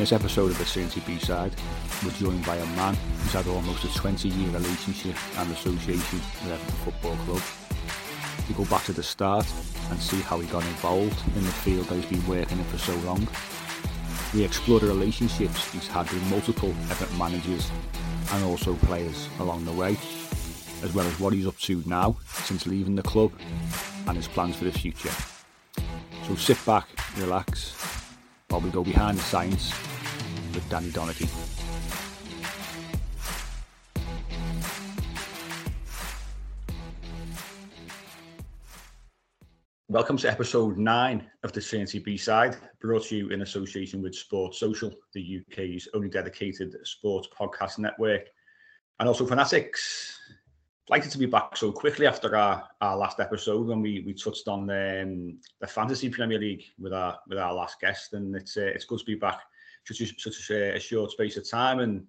This episode of the Trinity B-side, we're joined by a man who's had almost a 20-year relationship and association with Everton Football Club. We go back to the start and see how he got involved in the field that he's been working in for so long. We explore the relationships he's had with multiple Everton managers and also players along the way, as well as what he's up to now since leaving the club and his plans for the future. So sit back, relax, while we go behind the science with Danny Donachie. Welcome to episode nine of the Trinity B side, brought to you in association with Sports Social, the UK's only dedicated sports podcast network, and also Fanatics. Delighted to be back so quickly after our, our last episode when we, we touched on the, um, the fantasy Premier League with our with our last guest, and it's uh, it's good to be back such a, such a, a short space of time. And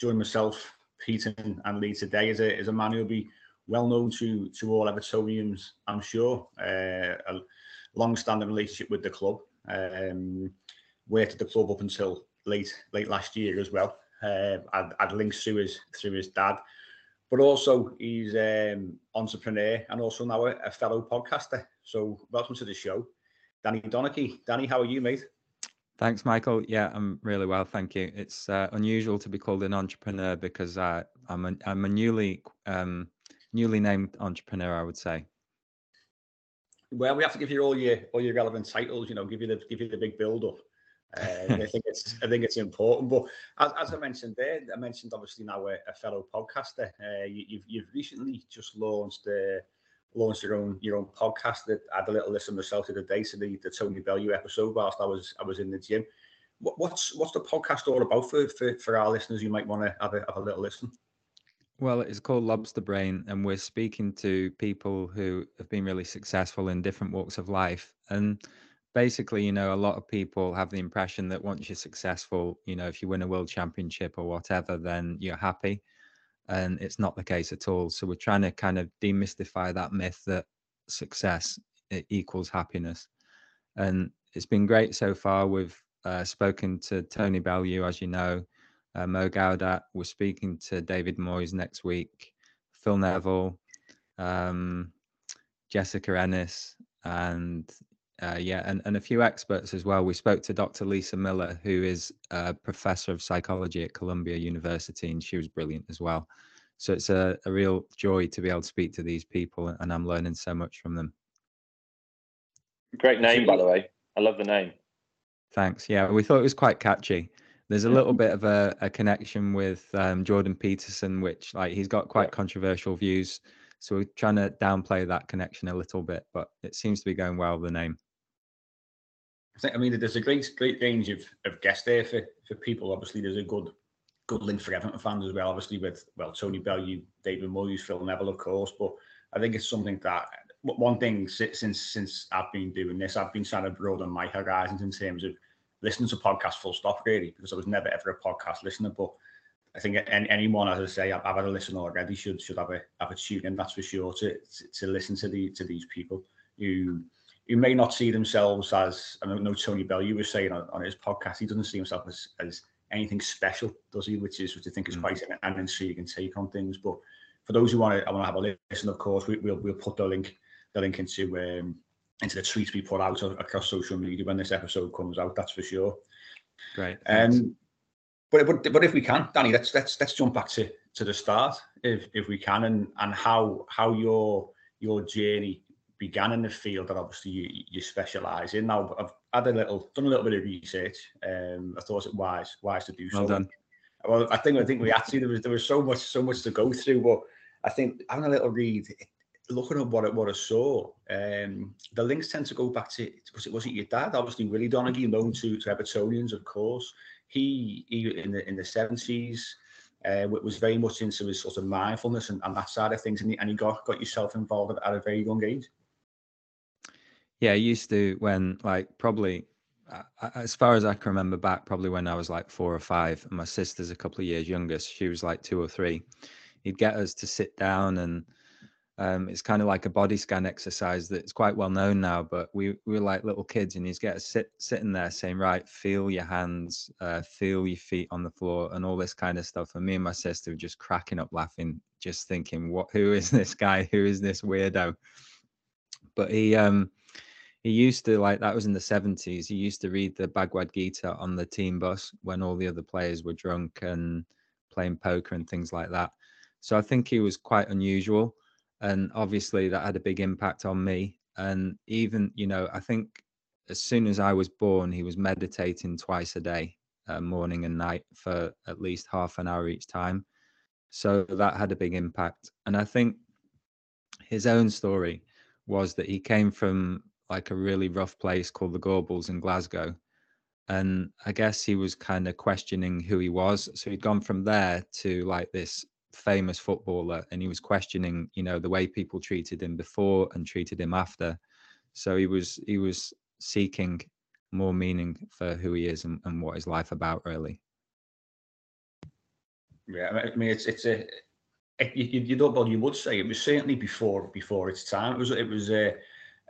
join myself, Peter, and Lee today is a is a man who'll be well known to to all Evertonians, I'm sure. Uh, a long-standing relationship with the club. Um, worked at the club up until late late last year as well. Uh, I'd, I'd links through his through his dad but also he's um entrepreneur and also now a, a, fellow podcaster. So welcome to the show, Danny Donachie. Danny, how are you, mate? Thanks, Michael. Yeah, I'm really well, thank you. It's uh, unusual to be called an entrepreneur because uh, I'm a, I'm a newly um, newly named entrepreneur, I would say. Well, we have to give you all your all your relevant titles. You know, give you the give you the big build up. Uh, I think it's I think it's important. But as, as I mentioned there, I mentioned obviously now a, a fellow podcaster. Uh, you, have you've, you've recently just launched uh, launched your own your own podcast. That I had a little listen myself the other day to the, the Tony Bellew episode whilst I was I was in the gym. What, what's what's the podcast all about for, for, for our listeners You might want to have a have a little listen? Well, it's called Lobster Brain, and we're speaking to people who have been really successful in different walks of life. And basically, you know, a lot of people have the impression that once you're successful, you know, if you win a world championship or whatever, then you're happy. And it's not the case at all. So we're trying to kind of demystify that myth that success equals happiness. And it's been great so far. We've uh, spoken to Tony Bellew, as you know, uh, Mo Gaudat. We're speaking to David Moyes next week, Phil Neville, um, Jessica Ennis, and uh, yeah, and, and a few experts as well. We spoke to Dr. Lisa Miller, who is a professor of psychology at Columbia University, and she was brilliant as well. So it's a, a real joy to be able to speak to these people, and I'm learning so much from them. Great name, by the way. I love the name. Thanks. Yeah, we thought it was quite catchy. There's a little bit of a, a connection with um, Jordan Peterson, which like he's got quite controversial views. So we're trying to downplay that connection a little bit, but it seems to be going well. The name. I think I mean there's a great great range of, of guests there for, for people. Obviously, there's a good good link for Everton fans as well. Obviously, with well Tony Bellew, David Moyes, Phil Neville, of course. But I think it's something that one thing since since I've been doing this, I've been trying to broaden my horizons in terms of listening to podcasts full stop really because I was never ever a podcast listener. But I think any, anyone, as I say, I've, I've had a listen already should should have a have a tune in. That's for sure to to, to listen to the to these people who who may not see themselves as I know Tony Bell, you were saying on, on his podcast. He doesn't see himself as, as anything special, does he? Which is which I think is mm. quite an, an intriguing take on things. But for those who want to, I want to have a listen. Of course, we, will we'll put the link the link into um, into the tweets we put out across social media when this episode comes out. That's for sure. Great. Um, but, but but if we can, Danny, let's let's let's jump back to to the start if if we can, and and how how your your journey began in the field that obviously you, you specialise in. Now I've had a little done a little bit of research. Um, I thought it wise wise to do well so. Done. Well, I think I think we actually there was there was so much so much to go through, but I think having a little read, looking at what it, what I saw, um, the links tend to go back to because it wasn't your dad, obviously Willie Donachie, known to to Evertonians, of course. He, he in the in the seventies uh, was very much into his sort of mindfulness and, and that side of things, and he, and he got got yourself involved at, at a very young age. Yeah, I used to when like probably as far as I can remember back, probably when I was like four or five, and my sister's a couple of years younger, so she was like two or three. He'd get us to sit down and um, it's kind of like a body scan exercise that's quite well known now, but we, we were like little kids and he's get us sit, sitting there saying, right, feel your hands, uh, feel your feet on the floor and all this kind of stuff. And me and my sister were just cracking up laughing, just thinking, what, who is this guy? Who is this weirdo? But he, um, he used to like, that was in the seventies. He used to read the Bhagavad Gita on the team bus when all the other players were drunk and playing poker and things like that. So I think he was quite unusual and obviously that had a big impact on me and even you know i think as soon as i was born he was meditating twice a day uh, morning and night for at least half an hour each time so that had a big impact and i think his own story was that he came from like a really rough place called the Gorbals in Glasgow. And I guess he was kind of questioning who he was. So he'd gone from there to like this famous footballer and he was questioning you know the way people treated him before and treated him after so he was he was seeking more meaning for who he is and, and what his life about really yeah i mean it's it's a you, you don't well you would say it was certainly before before its time it was it was a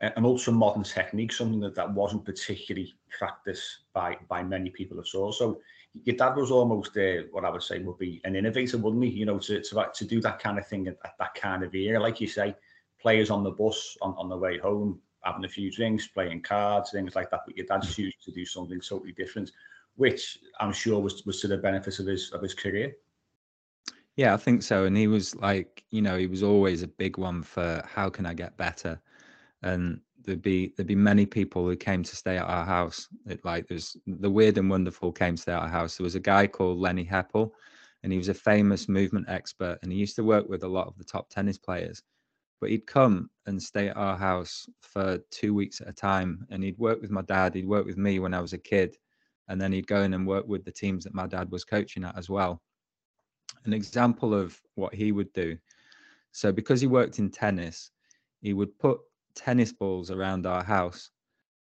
an ultra modern technique something that that wasn't particularly practiced by by many people at all so your dad was almost uh, what I would say would be an innovator, wouldn't he? You know, to to, to do that kind of thing at, at that kind of era, like you say, players on the bus on, on the way home, having a few drinks, playing cards, things like that. But your dad choose to do something totally different, which I'm sure was was to the benefit of his of his career. Yeah, I think so. And he was like, you know, he was always a big one for how can I get better, and there'd be there'd be many people who came to stay at our house. It like there's the weird and wonderful came to stay at our house. There was a guy called Lenny Heppell, and he was a famous movement expert, and he used to work with a lot of the top tennis players. But he'd come and stay at our house for two weeks at a time, and he'd work with my dad. He'd work with me when I was a kid, and then he'd go in and work with the teams that my dad was coaching at as well. An example of what he would do. So because he worked in tennis, he would put tennis balls around our house.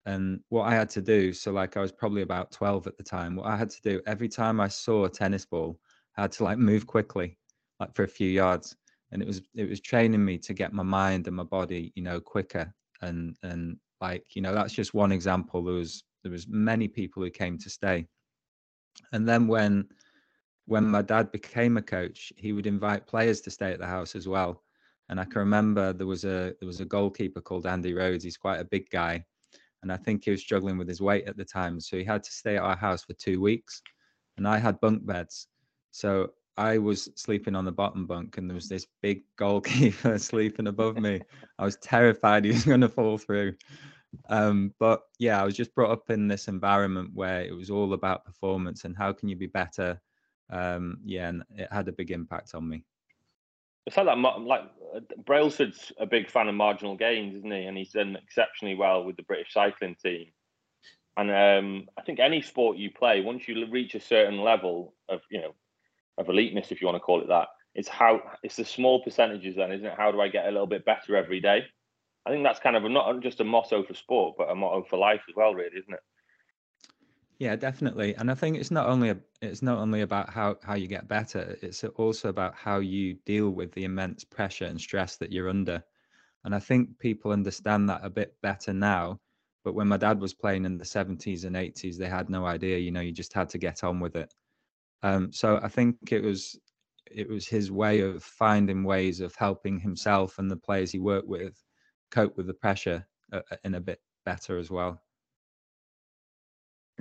And what I had to do, so like I was probably about 12 at the time, what I had to do every time I saw a tennis ball, I had to like move quickly, like for a few yards. And it was it was training me to get my mind and my body, you know, quicker. And and like, you know, that's just one example. There was there was many people who came to stay. And then when when my dad became a coach, he would invite players to stay at the house as well. And I can remember there was a there was a goalkeeper called Andy Rhodes. He's quite a big guy, and I think he was struggling with his weight at the time. So he had to stay at our house for two weeks, and I had bunk beds. So I was sleeping on the bottom bunk, and there was this big goalkeeper sleeping above me. I was terrified he was going to fall through. Um, but yeah, I was just brought up in this environment where it was all about performance and how can you be better. Um, yeah, and it had a big impact on me. It's like that. Like uh, Brailsford's a big fan of marginal gains, isn't he? And he's done exceptionally well with the British cycling team. And um, I think any sport you play, once you reach a certain level of, you know, of eliteness, if you want to call it that, it's how it's the small percentages. Then, isn't it? How do I get a little bit better every day? I think that's kind of a, not just a motto for sport, but a motto for life as well, really, isn't it? Yeah, definitely. And I think it's not only it's not only about how how you get better, it's also about how you deal with the immense pressure and stress that you're under. And I think people understand that a bit better now. But when my dad was playing in the 70s and 80s, they had no idea. You know, you just had to get on with it. Um, so I think it was it was his way of finding ways of helping himself and the players he worked with cope with the pressure uh, in a bit better as well.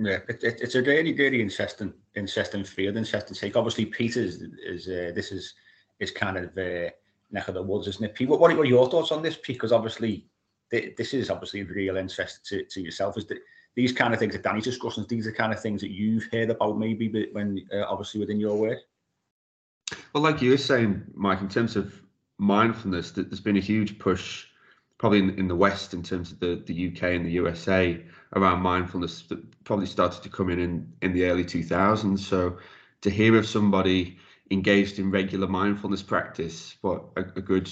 Yeah, it, it, it's a really, really interesting, interesting field, interesting take. Obviously, Peter's is uh, this is is kind of uh, neck of the woods, isn't it? Pete, what, what are your thoughts on this, Pete? Because obviously, this is obviously real interest to, to yourself. Is that these kind of things that Danny's discussing, these are kind of things that you've heard about maybe when uh, obviously within your work. Well, like you were saying, Mike, in terms of mindfulness, that there's been a huge push, probably in, in the West, in terms of the, the UK and the USA around mindfulness that probably started to come in, in in the early 2000s. So to hear of somebody engaged in regular mindfulness practice, what a, a good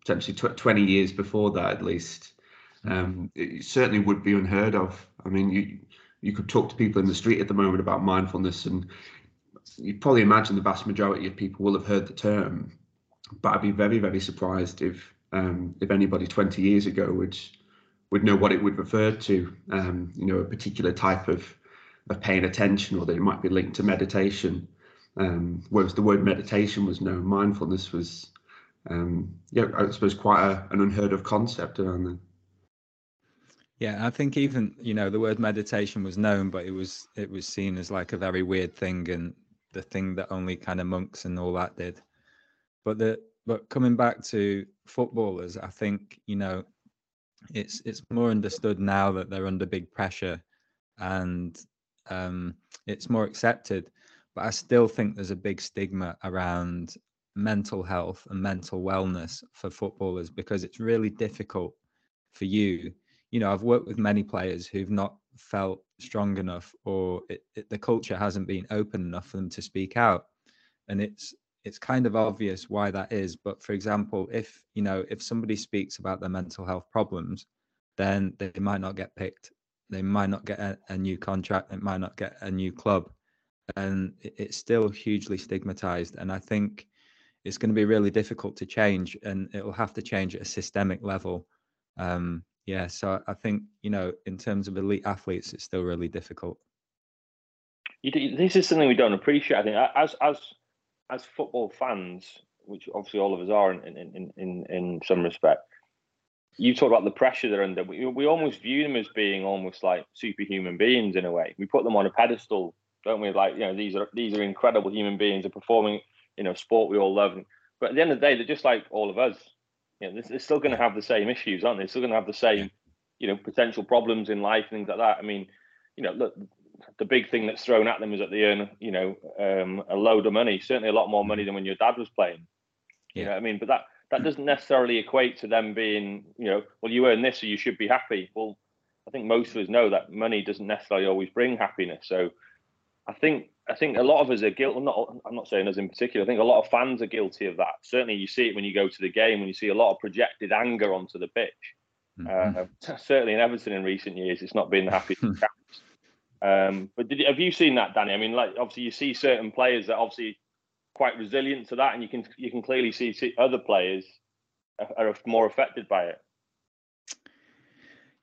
potentially tw- 20 years before that at least, um, it certainly would be unheard of. I mean, you you could talk to people in the street at the moment about mindfulness, and you probably imagine the vast majority of people will have heard the term. But I'd be very, very surprised if um, if anybody 20 years ago would would know what it would refer to. Um, you know, a particular type of of paying attention, or that it might be linked to meditation. Um, whereas the word meditation was known, mindfulness was, um, yeah, I suppose quite a, an unheard of concept around then. Yeah, I think even you know the word meditation was known, but it was it was seen as like a very weird thing and the thing that only kind of monks and all that did. But the but coming back to footballers, I think you know it's it's more understood now that they're under big pressure, and um, it's more accepted. But I still think there's a big stigma around mental health and mental wellness for footballers because it's really difficult for you you know, I've worked with many players who've not felt strong enough, or it, it, the culture hasn't been open enough for them to speak out, and it's it's kind of obvious why that is. But for example, if you know, if somebody speaks about their mental health problems, then they might not get picked. They might not get a, a new contract. They might not get a new club, and it, it's still hugely stigmatized. And I think it's going to be really difficult to change, and it will have to change at a systemic level. Um, yeah, so I think you know, in terms of elite athletes, it's still really difficult. This is something we don't appreciate. I think as as as football fans, which obviously all of us are in in in in some respect, you talk about the pressure they're under. We, we almost view them as being almost like superhuman beings in a way. We put them on a pedestal, don't we? Like you know, these are these are incredible human beings. They're performing, you know, sport we all love. But at the end of the day, they're just like all of us you know, they're still going to have the same issues, aren't they? They're still going to have the same, you know, potential problems in life, and things like that. I mean, you know, look, the big thing that's thrown at them is that they earn, you know, um, a load of money, certainly a lot more money than when your dad was playing. Yeah. You know I mean? But that that doesn't necessarily equate to them being, you know, well, you earn this, so you should be happy. Well, I think most of us know that money doesn't necessarily always bring happiness. So I think I think a lot of us are guilty. Not, I'm not saying us in particular. I think a lot of fans are guilty of that. Certainly, you see it when you go to the game, when you see a lot of projected anger onto the pitch. Mm-hmm. Uh, certainly in Everton in recent years, it's not been the happiest. um, but did, have you seen that, Danny? I mean, like obviously you see certain players that obviously quite resilient to that, and you can you can clearly see, see other players are, more affected by it.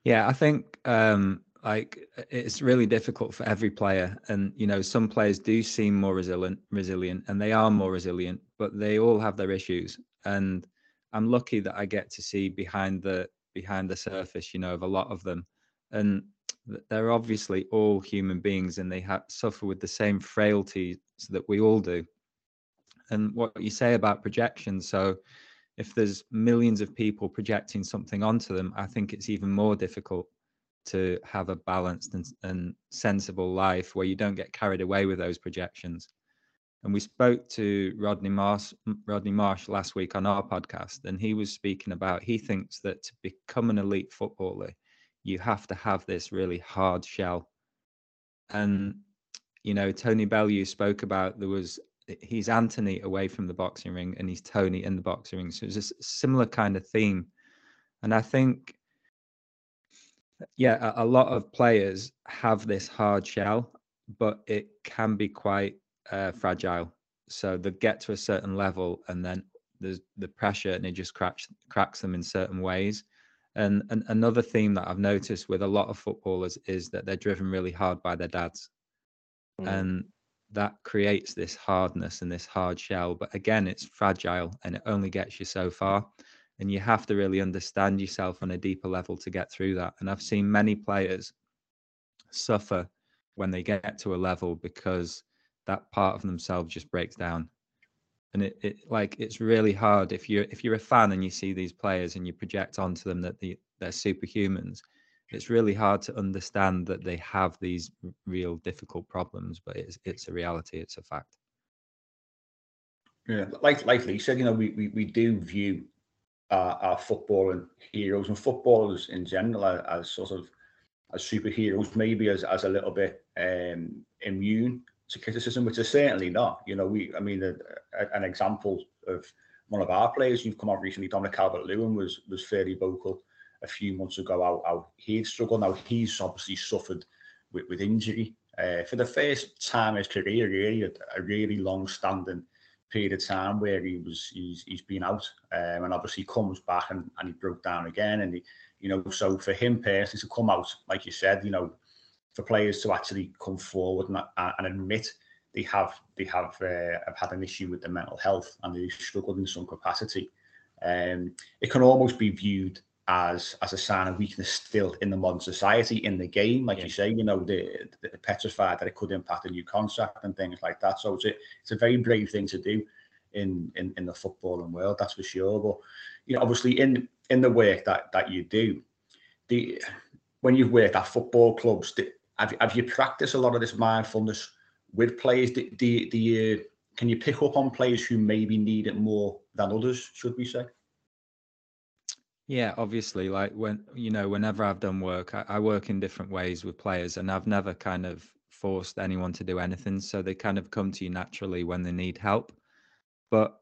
Yeah, I think um, like it's really difficult for every player and you know some players do seem more resilient resilient and they are more resilient but they all have their issues and i'm lucky that i get to see behind the behind the surface you know of a lot of them and they're obviously all human beings and they have suffer with the same frailties that we all do and what you say about projection so if there's millions of people projecting something onto them i think it's even more difficult to have a balanced and, and sensible life where you don't get carried away with those projections. And we spoke to Rodney Marsh, Rodney Marsh last week on our podcast, and he was speaking about he thinks that to become an elite footballer, you have to have this really hard shell. And you know, Tony Bellew spoke about there was he's Anthony away from the boxing ring and he's Tony in the boxing ring. So it's a similar kind of theme. And I think yeah, a, a, lot of players have this hard shell, but it can be quite uh, fragile. So they get to a certain level, and then there's the pressure, and it just cracks cracks them in certain ways. And, and another theme that I've noticed with a lot of footballers is that they're driven really hard by their dads, mm. and that creates this hardness and this hard shell. But again, it's fragile, and it only gets you so far and you have to really understand yourself on a deeper level to get through that and i've seen many players suffer when they get to a level because that part of themselves just breaks down and it, it like it's really hard if you're if you're a fan and you see these players and you project onto them that the, they're superhumans it's really hard to understand that they have these real difficult problems, but it's it's a reality, it's a fact. Yeah, like like Lee said, you know, we we, we do view our, football footballing heroes and footballers in general as, as, sort of as superheroes, maybe as as a little bit um, immune to criticism, which is certainly not. You know, we I mean, a, a, an example of one of our players you've come out recently, Dominic Calvert-Lewin, was was fairly vocal a few months ago how, how he'd struggled. Now he's obviously suffered with, with injury uh, for the first time in his career, really a, a really long-standing period of time where he was he's, he's been out um, and obviously comes back and, and he broke down again and he, you know so for him personally to come out like you said you know for players to actually come forward and, and admit they have they have uh, have had an issue with their mental health and they've struggled in some capacity. Um, it can almost be viewed as as a sign of weakness still in the modern society in the game. Like yeah. you say you know the, the petrified that it could impact a new contract and things like that. So it's a, it's a very brave thing to do in, in in the footballing world that's for sure. But you know obviously in in the work that that you do the when you've worked at football clubs the, have, have you practiced a lot of this mindfulness with players do, do, do you can you pick up on players who maybe need it more than others should we say yeah, obviously, like when you know, whenever I've done work, I, I, work in different ways with players, and I've never kind of forced anyone to do anything. So they kind of come to you naturally when they need help. But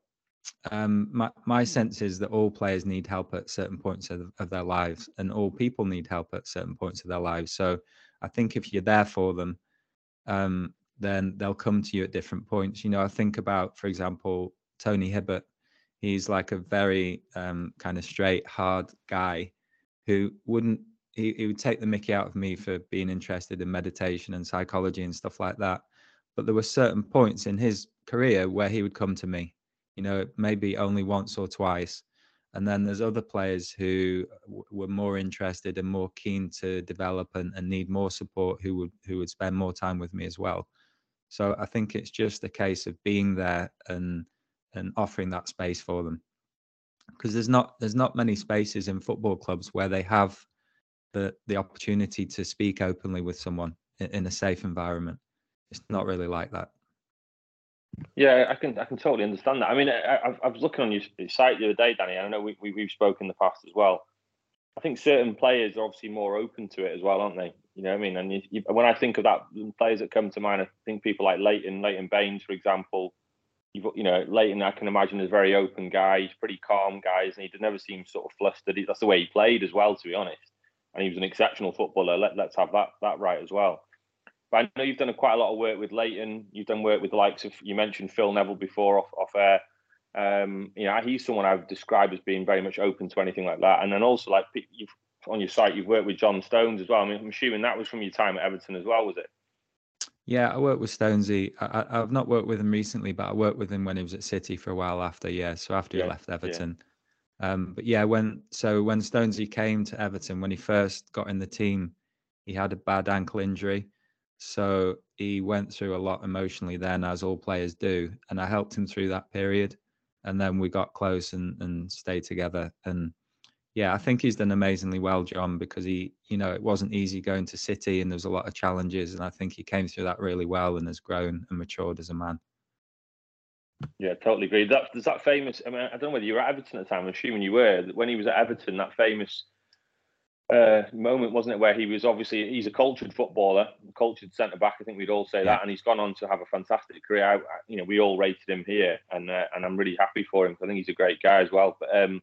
um, my my sense is that all players need help at certain points of, of their lives, and all people need help at certain points of their lives. So I think if you're there for them, um, then they'll come to you at different points. You know, I think about, for example, Tony Hibbert he's like a very um, kind of straight, hard guy who wouldn't he, he would take the mickey out of me for being interested in meditation and psychology and stuff like that. But there were certain points in his career where he would come to me, you know, maybe only once or twice. And then there's other players who w- were more interested and more keen to develop and, and need more support who would who would spend more time with me as well. So I think it's just a case of being there and and offering that space for them. Because there's not there's not many spaces in football clubs where they have the the opportunity to speak openly with someone in, in a safe environment. It's not really like that yeah i can i can totally understand that i mean i, I, was looking on your site the other day danny i know we, we, we've spoken in the past as well i think certain players are obviously more open to it as well aren't they you know what i mean and you, you, when i think of that players that come to mind i think people like leighton leighton baines for example you've you know Leighton I can imagine is a very open guy. He's pretty calm guys, and he never seems sort of flustered. He, that's the way he played as well, to be honest. And he was an exceptional footballer. Let, let's have that that right as well. But I know you've done a, quite a lot of work with Leighton. You've done work with the likes of you mentioned Phil Neville before off off air. Um, you know, he's someone I've described as being very much open to anything like that. And then also, like you've on your site, you've worked with John Stones as well. I mean, I'm assuming that was from your time at Everton as well, was it? Yeah, I worked with Stonesy. I, have not worked with him recently, but I worked with him when he was at City for a while after. Yeah, so after yeah, he left Everton. Yeah. Um, but yeah, when so when Stonesy came to Everton, when he first got in the team, he had a bad ankle injury, so he went through a lot emotionally then, as all players do. And I helped him through that period, and then we got close and and stayed together. And yeah, I think he's done amazingly well, John, because he, you know, it wasn't easy going to City and there was a lot of challenges. And I think he came through that really well and has grown and matured as a man. Yeah, totally agree. That there's that famous. I mean, I don't know whether you were at Everton at the time. I'm assuming you were. When he was at Everton, that famous uh, moment, wasn't it, where he was obviously he's a cultured footballer, cultured centre back. I think we'd all say that, and he's gone on to have a fantastic career. I, you know, we all rated him here, and uh, and I'm really happy for him. I think he's a great guy as well. But um,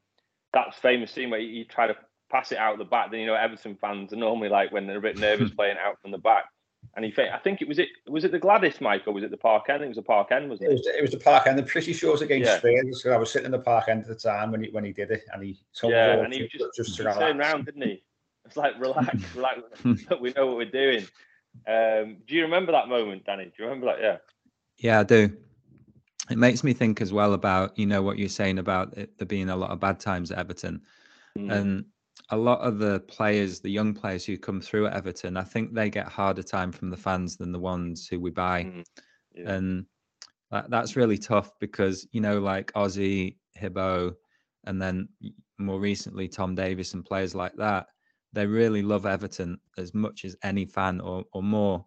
that famous scene where he tried to pass it out the back. Then you know Everton fans are normally like when they're a bit nervous playing out from the back. And he, I think it was it was it the Gwladys, Mike, or was it the Park End? I think it was the Park End, wasn't it? It was, it was the Park End. I'm pretty sure it was against yeah. Spurs. So I was sitting in the Park End at the time when he when he did it, and he told yeah, and he just, just, just turned around, didn't he? It's like relax, relax. we know what we're doing. Um, do you remember that moment, Danny? Do you remember that? Yeah. Yeah, I do it makes me think as well about you know what you're saying about it, there being a lot of bad times at Everton, mm. and a lot of the players, the young players who come through at Everton, I think they get harder time from the fans than the ones who we buy, mm. yeah. and that, that's really tough because you know like Ossie, Hibbo, and then more recently Tom Davies and players like that, they really love Everton as much as any fan or or more,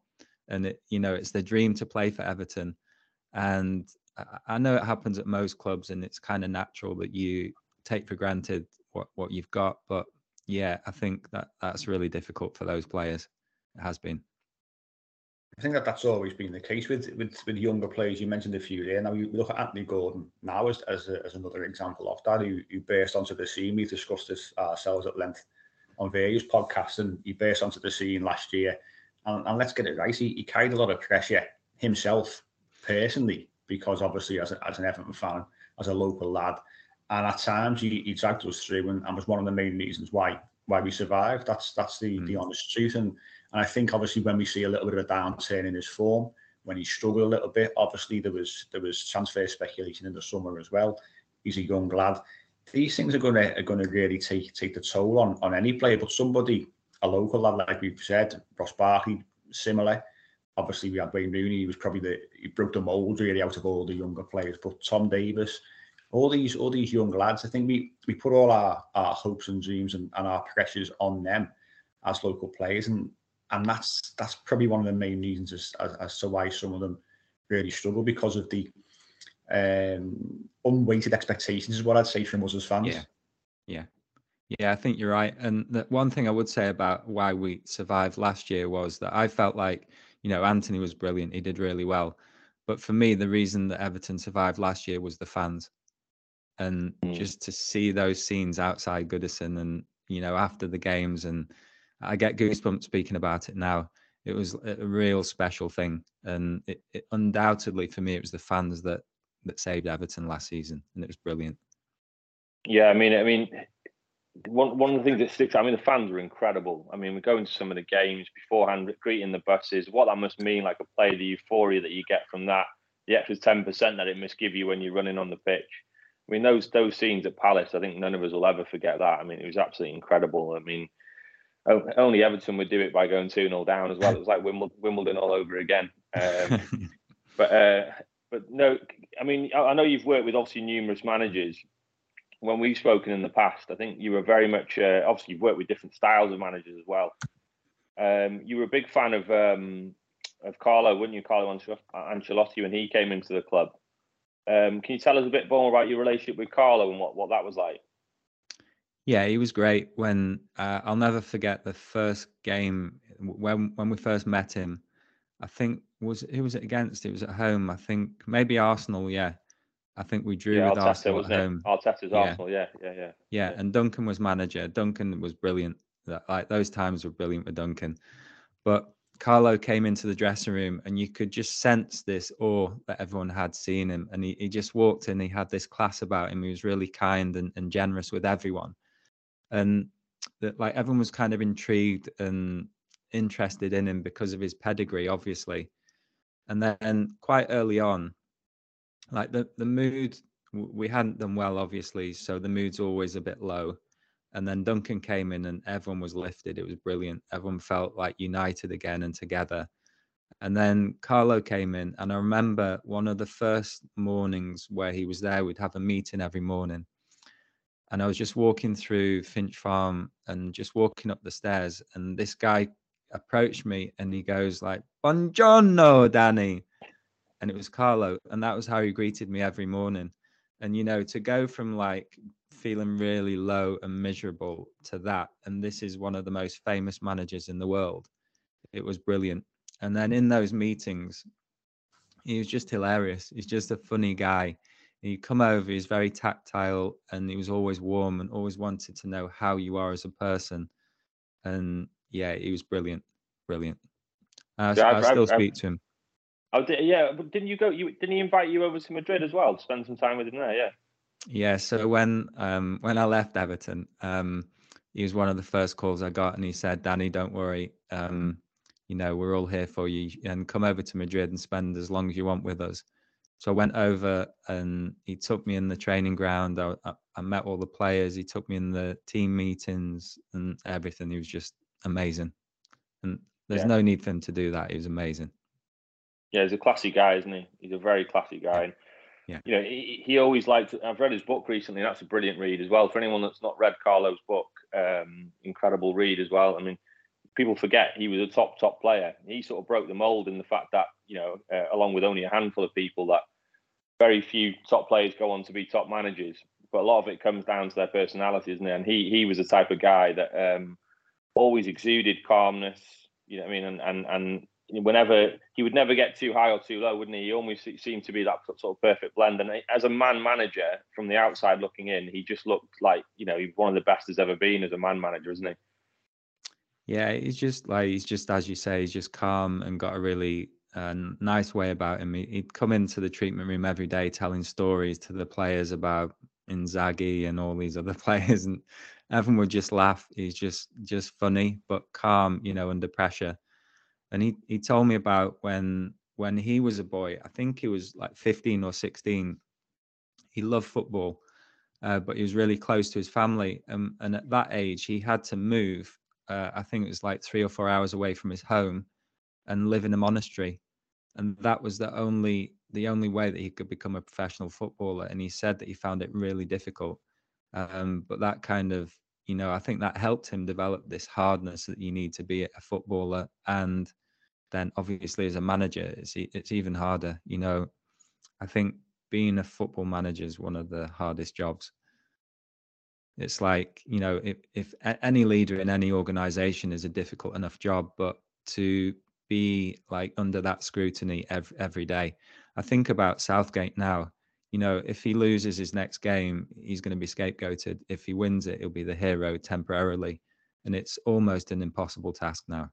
and it, you know it's their dream to play for Everton, and I know it happens at most clubs, and it's kind of natural that you take for granted what what you've got, but yeah, I think that that's really difficult for those players. It has been. I think that that's always been the case with with, with younger players. You mentioned a few there. Now you look at Anthony Gordon now as as, a, as another example of that. Who, who burst onto the scene. We discussed this ourselves at length on various podcasts, and he burst onto the scene last year. And, and let's get it right. He, he carried a lot of pressure himself personally because obviously as, a, as an Everton fan, as a local lad, and at times he, he dragged us through and, and was one of the main reasons why why we survived. That's that's the mm. the honest truth. And and I think obviously when we see a little bit of a downturn in his form, when he struggled a little bit, obviously there was there was transfer speculation in the summer as well. He's a young lad. These things are gonna are gonna really take take the toll on on any player. But somebody, a local lad, like we've said, Ross Barkley, similar. Obviously, we had Wayne Rooney. He was probably the he broke the mold really out of all the younger players. But Tom Davies, all these all these young lads, I think we we put all our our hopes and dreams and, and our pressures on them as local players, and and that's that's probably one of the main reasons as, as, as to why some of them really struggle because of the um, unweighted expectations is what I'd say from us as fans. Yeah, yeah, yeah. I think you're right. And the one thing I would say about why we survived last year was that I felt like you know Anthony was brilliant. He did really well. But for me, the reason that Everton survived last year was the fans and mm. just to see those scenes outside Goodison and you know after the games and I get goosebumps speaking about it now. It was a real special thing, and it, it undoubtedly for me it was the fans that that saved Everton last season, and it was brilliant. Yeah, I mean, I mean, one one of the things that sticks. I mean, the fans were incredible. I mean, we go into some of the games beforehand, greeting the buses. What that must mean, like a player, the euphoria that you get from that, the extra ten percent that it must give you when you're running on the pitch. I mean, those those scenes at Palace, I think none of us will ever forget that. I mean, it was absolutely incredible. I mean, only Everton would do it by going 2 0 down as well. It was like Wimbledon all over again. Um, but uh, but no, I mean, I know you've worked with obviously numerous managers. When we've spoken in the past, I think you were very much uh, obviously you've worked with different styles of managers as well. Um, you were a big fan of um, of Carlo, weren't you, Carlo Ancelotti, when he came into the club? Um, can you tell us a bit more about your relationship with Carlo and what, what that was like? Yeah, he was great. When uh, I'll never forget the first game when when we first met him. I think was who was it against? It was at home. I think maybe Arsenal. Yeah, I think we drew yeah, with Arteta, Arsenal at home. Arteta's yeah. Arsenal. Yeah, yeah, yeah, yeah. And Duncan was manager. Duncan was brilliant. Like those times were brilliant with Duncan. But Carlo came into the dressing room and you could just sense this awe that everyone had seen him. And he, he just walked in, he had this class about him. He was really kind and, and generous with everyone. And that like everyone was kind of intrigued and interested in him because of his pedigree, obviously. And then quite early on, like the, the mood, we hadn't done well, obviously. So the mood's always a bit low and then Duncan came in and everyone was lifted. It was brilliant. Everyone felt like united again and together. And then Carlo came in, and I remember one of the first mornings where he was there, we'd have a meeting every morning. And I was just walking through Finch Farm and just walking up the stairs, and this guy approached me and he goes like, Buongiorno, Danny. And it was Carlo. And that was how he greeted me every morning. And you know, to go from like feeling really low and miserable to that. And this is one of the most famous managers in the world. It was brilliant. And then in those meetings, he was just hilarious. He's just a funny guy. He'd come over, he's very tactile and he was always warm and always wanted to know how you are as a person. And yeah, he was brilliant. Brilliant. Uh, yeah, I, I, still I, speak to him. Oh, yeah. But didn't you go? You didn't he invite you over to Madrid as well to spend some time with him there? Yeah. Yeah, so when um, when I left Everton, um, he was one of the first calls I got, and he said, "Danny, don't worry. Um, you know, we're all here for you, and come over to Madrid and spend as long as you want with us." So I went over, and he took me in the training ground. I, I, I met all the players. He took me in the team meetings and everything. He was just amazing, and there's yeah. no need for him to do that. He was amazing. Yeah, he's a classy guy, isn't he? He's a very classy guy. And, yeah. you know, he, he always liked. I've read his book recently. That's a brilliant read as well. For anyone that's not read Carlo's book, um, incredible read as well. I mean, people forget he was a top top player. He sort of broke the mold in the fact that you know, uh, along with only a handful of people, that very few top players go on to be top managers. But a lot of it comes down to their personality, isn't it? And he he was the type of guy that um, always exuded calmness. You know what I mean? And and and whenever he would never get too high or too low, wouldn't he? He almost seemed to be that sort of perfect blend. And as a man manager, from the outside looking in, he just looked like you know he's one of the best there's ever been as a man manager, isn't he? Yeah, he's just like he's just as you say, he's just calm and got a really uh, nice way about him. He'd come into the treatment room every day telling stories to the players about Inzaghi and all these other players, and Evan would just laugh. He's just just funny but calm, you know, under pressure and he he told me about when when he was a boy. I think he was like 15 or 16. He loved football, uh, but he was really close to his family. Um, and at that age, he had to move. Uh, I think it was like three or four hours away from his home, and live in a monastery. And that was the only the only way that he could become a professional footballer. And he said that he found it really difficult. Um, but that kind of you know, I think that helped him develop this hardness that you need to be a footballer. And then obviously as a manager, it's it's even harder. You know, I think being a football manager is one of the hardest jobs. It's like you know, if if any leader in any organization is a difficult enough job, but to be like under that scrutiny every, every day. I think about Southgate now you know, if he loses his next game, he's going to be scapegoated. If he wins it, he'll be the hero temporarily. And it's almost an impossible task now.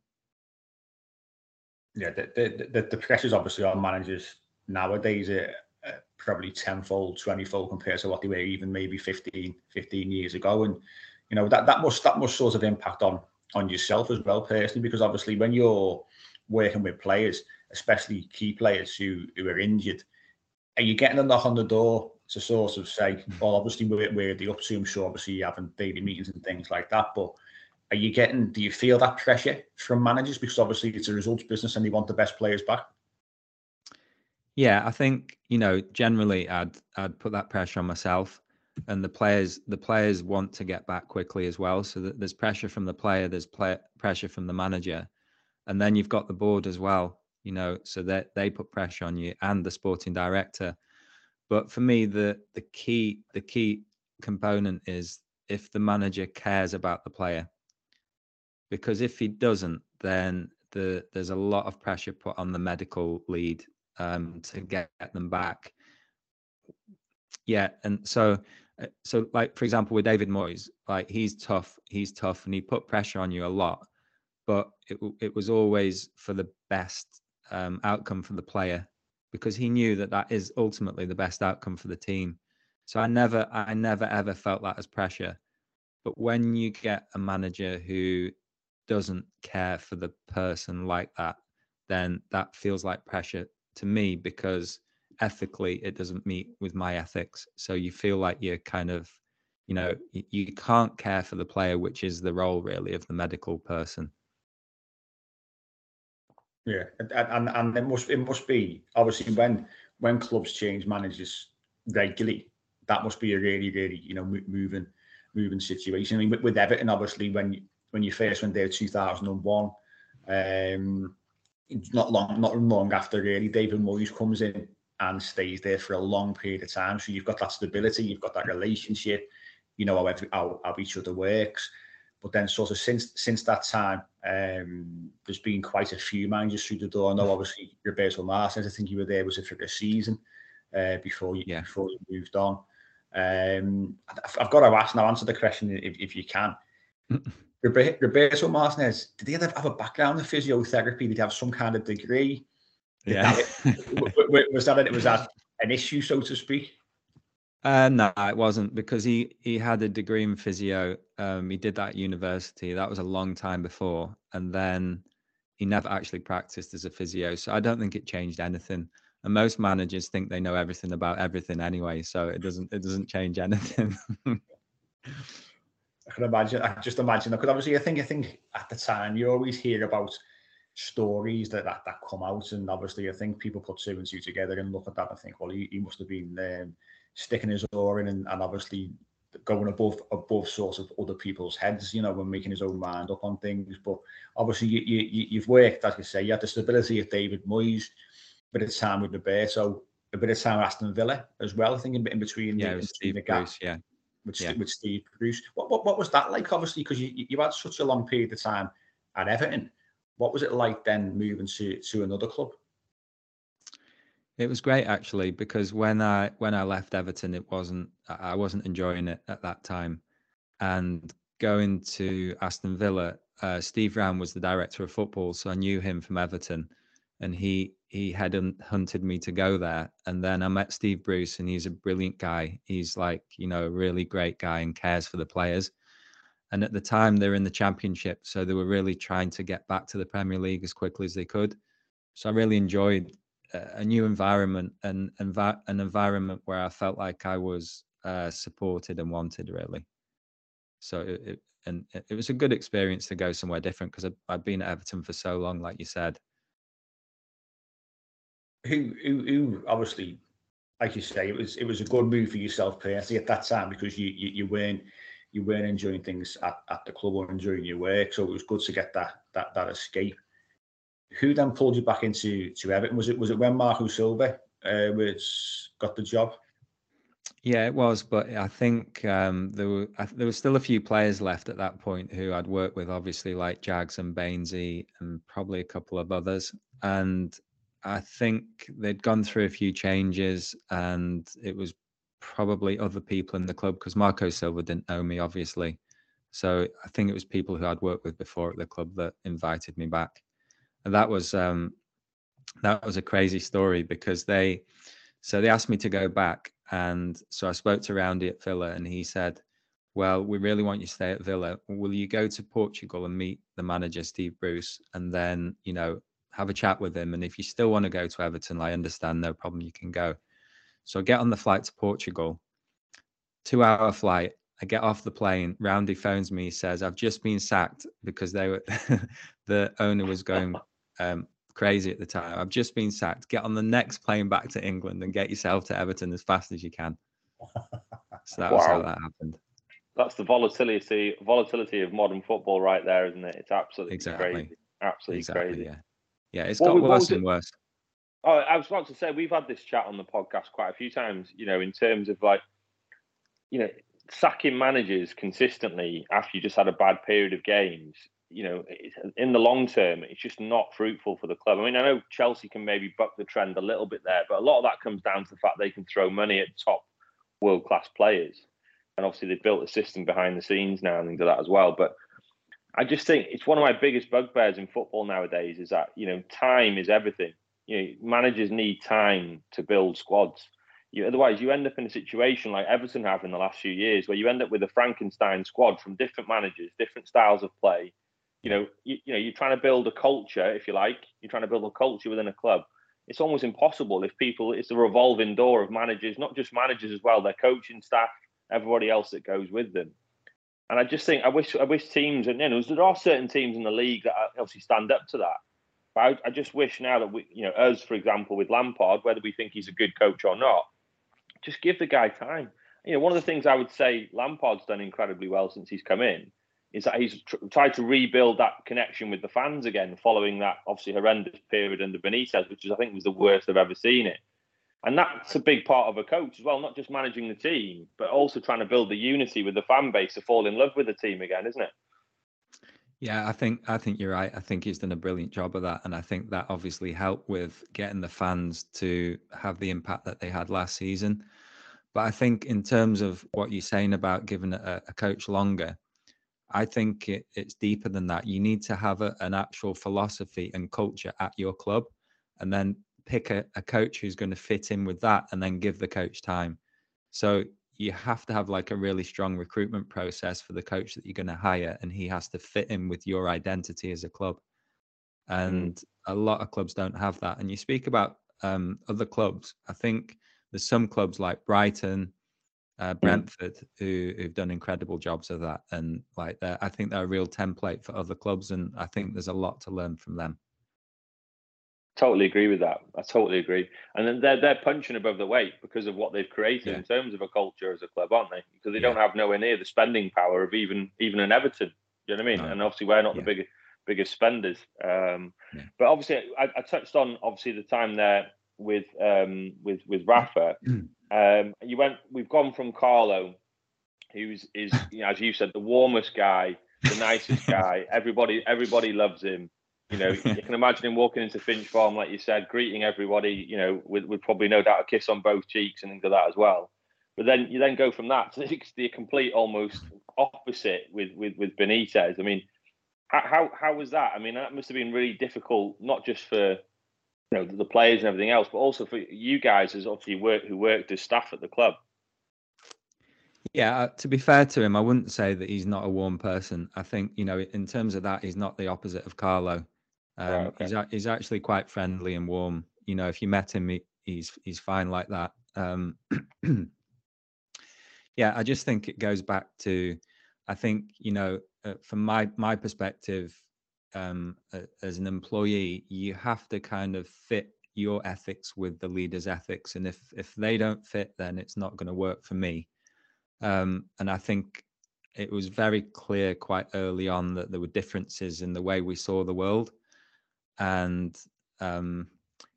Yeah, the, the, the, the pressures obviously on managers nowadays are probably tenfold, twentyfold compared to what they were even maybe 15, 15 years ago. And, you know, that, that must that must sort of impact on on yourself as well personally, because obviously when you're working with players, especially key players who, who are injured, are you getting a knock on the door to sort of say, hmm. well, obviously we're, we're the up to, I'm sure obviously you're having daily meetings and things like that, but are you getting, do you feel that pressure from managers? Because obviously it's a results business and they want the best players back. Yeah, I think, you know, generally I'd, I'd put that pressure on myself and the players, the players want to get back quickly as well. So that there's pressure from the player, there's play, pressure from the manager, and then you've got the board as well you know, so that they put pressure on you and the sporting director. But for me, the the key the key component is if the manager cares about the player, because if he doesn't, then the there's a lot of pressure put on the medical lead um, to get them back. Yeah, and so uh, so like for example with David Moyes, like he's tough, he's tough, and he put pressure on you a lot, but it it was always for the best um, outcome for the player because he knew that that is ultimately the best outcome for the team. So I never, I never ever felt that as pressure. But when you get a manager who doesn't care for the person like that, then that feels like pressure to me because ethically it doesn't meet with my ethics. So you feel like you're kind of, you know, you can't care for the player, which is the role really of the medical person. Yeah, and, and and it must it must be obviously when when clubs change managers regularly, that must be a really really you know moving moving situation. I mean, with, Everton, obviously when when you first went there, two thousand and one, um, not long not long after really, David Moyes comes in and stays there for a long period of time. So you've got that stability, you've got that relationship, you know how every, how, how each other works. But then, sort of since since that time, um, there's been quite a few managers through the door. I know, obviously, Roberto Martinez. I think you were there was it for a season uh, before you yeah. before you moved on. Um, I've got to ask now. Answer the question if, if you can. Roberto Martinez, did he have a background in physiotherapy? Did he have some kind of degree? Did yeah. That, was that was that an issue, so to speak? Uh, no, it wasn't because he he had a degree in physio. Um, he did that at university. That was a long time before, and then he never actually practiced as a physio. So I don't think it changed anything. And most managers think they know everything about everything anyway, so it doesn't it doesn't change anything. I can imagine. I just imagine because obviously I think I think at the time you always hear about stories that, that that come out, and obviously I think people put two and two together and look at that and think, well, he, he must have been um, sticking his oar in and, and obviously going above above sort of other people's heads, you know, when making his own mind up on things. But obviously, you, you you've worked, as you say, you had the stability of David Moyes, a bit of time with Roberto, a bit of time with Aston Villa as well. I think in, in between, yeah, the, Steve the Bruce, yeah, with, yeah. with Steve Bruce. What, what what was that like? Obviously, because you you had such a long period of time at Everton. What was it like then moving to to another club? It was great actually because when I when I left Everton, it wasn't I wasn't enjoying it at that time, and going to Aston Villa, uh, Steve Round was the director of football, so I knew him from Everton, and he he had hunted me to go there, and then I met Steve Bruce, and he's a brilliant guy. He's like you know a really great guy and cares for the players. And at the time, they're in the championship, so they were really trying to get back to the Premier League as quickly as they could. So I really enjoyed a new environment and envi- an environment where I felt like I was uh, supported and wanted really. So it, it, and it was a good experience to go somewhere different because I'd been at Everton for so long, like you said. Who, who, who obviously, like you say, it was it was a good move for yourself personally at that time because you you, you weren't you weren't enjoying things at, at the club or enjoying your work, so it was good to get that that that escape who then pulled you back into to Everton? Was it was it when Marco Silva uh, was got the job? Yeah, it was, but I think um, there were I, there were still a few players left at that point who I'd worked with, obviously like Jags and Bainesy, and probably a couple of others. And I think they'd gone through a few changes, and it was probably other people in the club because Marco Silva didn't know me, obviously. So I think it was people who I'd worked with before at the club that invited me back that was um, that was a crazy story because they so they asked me to go back, and so I spoke to Roundy at Villa, and he said, "Well, we really want you to stay at Villa. Will you go to Portugal and meet the manager Steve Bruce, and then you know have a chat with him? And if you still want to go to Everton, I understand, no problem, you can go." So I get on the flight to Portugal, two hour flight. I get off the plane. Roundy phones me, says, I've just been sacked because they were the owner was going um, crazy at the time. I've just been sacked. Get on the next plane back to England and get yourself to Everton as fast as you can. So that wow. was how that happened. That's the volatility volatility of modern football right there, isn't it? It's absolutely exactly. crazy. Absolutely exactly, crazy. Yeah. Yeah, it's got worse and worse. Oh, I was about to say we've had this chat on the podcast quite a few times, you know, in terms of like, you know, sacking managers consistently after you just had a bad period of games you know, uh, in the long term, it's just not fruitful for the club. I mean, I know Chelsea can maybe buck the trend a little bit there, but a lot of that comes down to the fact they can throw money at top world class players. And obviously, they've built a system behind the scenes now and into that as well. But I just think it's one of my biggest bugbears in football nowadays is that, you know, time is everything. You know, managers need time to build squads. You, otherwise, you end up in a situation like Everton have in the last few years, where you end up with a Frankenstein squad from different managers, different styles of play, you know, you, you know, you're trying to build a culture, if you like. You're trying to build a culture within a club. It's almost impossible if people. It's a revolving door of managers, not just managers as well. Their coaching staff, everybody else that goes with them. And I just think I wish I wish teams and you know there are certain teams in the league that uh, obviously stand up to that. But I, I, just wish now that we, you know, us for example with Lampard, whether we think he's a good coach or not, just give the guy time. You know, one of the things I would say Lampard's done incredibly well since he's come in is that he's tr- tried to rebuild that connection with the fans again, following that obviously horrendous period under Benitez, which is I think was the worst I've ever seen it. And that's a big part of a coach as well, not just managing the team, but also trying to build the unity with the fan base to fall in love with the team again, isn't it? Yeah, I think I think you're right. I think he's done a brilliant job of that, and I think that obviously helped with getting the fans to have the impact that they had last season. But I think in terms of what you're saying about giving a, a coach longer, I think it, it's deeper than that. You need to have a, an actual philosophy and culture at your club, and then pick a, a coach who's going to fit in with that, and then give the coach time. So you have to have like a really strong recruitment process for the coach that you're going to hire, and he has to fit in with your identity as a club. Mm. And mm. a lot of clubs don't have that. And you speak about um, other clubs. I think there's some clubs like Brighton, uh, mm. Brentford, who who've done incredible jobs of that, and like I think they're a real template for other clubs, and I think there's a lot to learn from them. Totally agree with that. I totally agree. And then they're they're punching above the weight because of what they've created yeah. in terms of a culture as a club, aren't they? Because they yeah. don't have nowhere near the spending power of even even an Everton. You know what I mean? No. And obviously we're not yeah. the biggest biggest spenders. Um, but obviously I, I, touched on obviously the time there with um, with with Rafa. um, you went. We've gone from Carlo, who's is you know, as you said the warmest guy, the nicest guy. Everybody everybody loves him. You know, you can imagine him walking into Finch Farm, like you said, greeting everybody. You know, with, with probably no doubt a kiss on both cheeks and things like that as well. But then you then go from that to the complete almost opposite with with with Benitez. I mean, how how was that? I mean, that must have been really difficult, not just for you know the players and everything else, but also for you guys as obviously work who worked as staff at the club. Yeah, uh, to be fair to him, I wouldn't say that he's not a warm person. I think you know, in terms of that, he's not the opposite of Carlo. Um, right, okay. he's, he's actually quite friendly and warm. You know, if you met him, he, he's he's fine like that. Um, yeah, I just think it goes back to, I think you know, uh, from my my perspective, um, uh, as an employee, you have to kind of fit your ethics with the leader's ethics, and if if they don't fit, then it's not going to work for me. Um, and I think it was very clear quite early on that there were differences in the way we saw the world and um,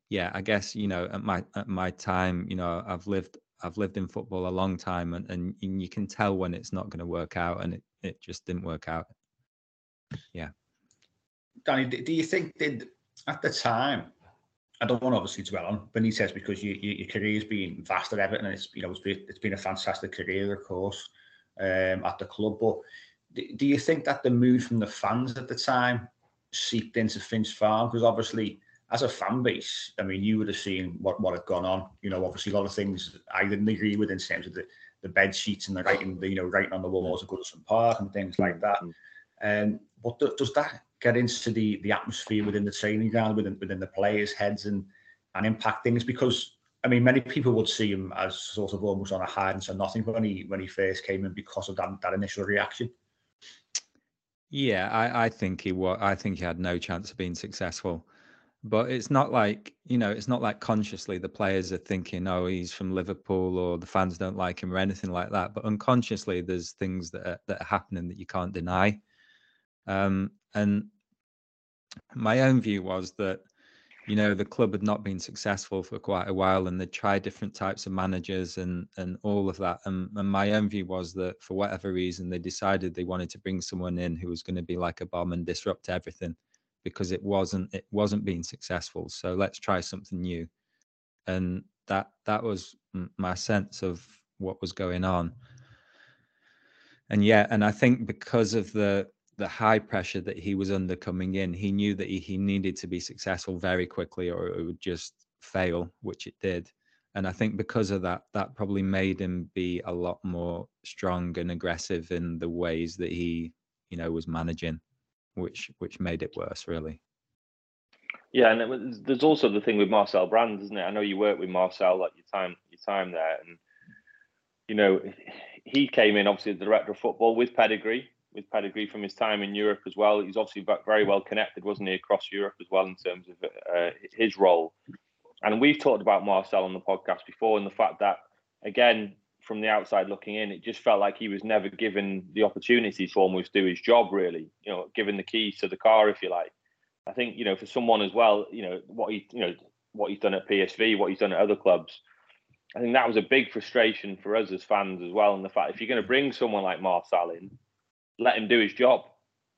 yeah, I guess you know at my at my time, you know, I've lived I've lived in football a long time, and and you can tell when it's not going to work out, and it it just didn't work out. Yeah, Danny, do you think that at the time? I don't want to obviously dwell on Benitez because you, you, your career's been vast at Everton, and it's you know it's been, it's been a fantastic career, of course, um, at the club. But do you think that the mood from the fans at the time seeped into Finch Farm? Because obviously, as a fan base, I mean, you would have seen what, what had gone on. You know, obviously, a lot of things I didn't agree with in terms of the, the bed sheets and the writing, the, you know, writing on the walls of Goodison Park and things like that. Um, what does that get into the the atmosphere within the training ground, within within the players' heads, and and impact things? Because I mean, many people would see him as sort of almost on a hide and so nothing when he when he first came in because of that, that initial reaction. Yeah, I, I think he was. I think he had no chance of being successful. But it's not like you know, it's not like consciously the players are thinking, "Oh, he's from Liverpool," or the fans don't like him, or anything like that. But unconsciously, there's things that are, that are happening that you can't deny. Um, and my own view was that you know the club had not been successful for quite a while and they'd tried different types of managers and and all of that. And, and my own view was that for whatever reason they decided they wanted to bring someone in who was going to be like a bomb and disrupt everything because it wasn't it wasn't being successful. So let's try something new. And that that was my sense of what was going on. And yeah and i think because of the the high pressure that he was under coming in, he knew that he, he needed to be successful very quickly or it would just fail, which it did. And I think because of that, that probably made him be a lot more strong and aggressive in the ways that he, you know, was managing, which which made it worse, really. Yeah, and was, there's also the thing with Marcel Brands, isn't it? I know you worked with Marcel like your time your time there, and you know he came in obviously the director of football with pedigree, with pedigree from his time in Europe as well. He's obviously very well connected, wasn't he, across Europe as well in terms of uh, his role. And we've talked about Marcel on the podcast before, and the fact that again, from the outside looking in, it just felt like he was never given the opportunity to almost do his job. Really, you know, given the keys to the car, if you like. I think you know for someone as well, you know what he, you know what he's done at PSV, what he's done at other clubs. I think that was a big frustration for us as fans as well. And the fact if you're going to bring someone like Marcel in, let him do his job.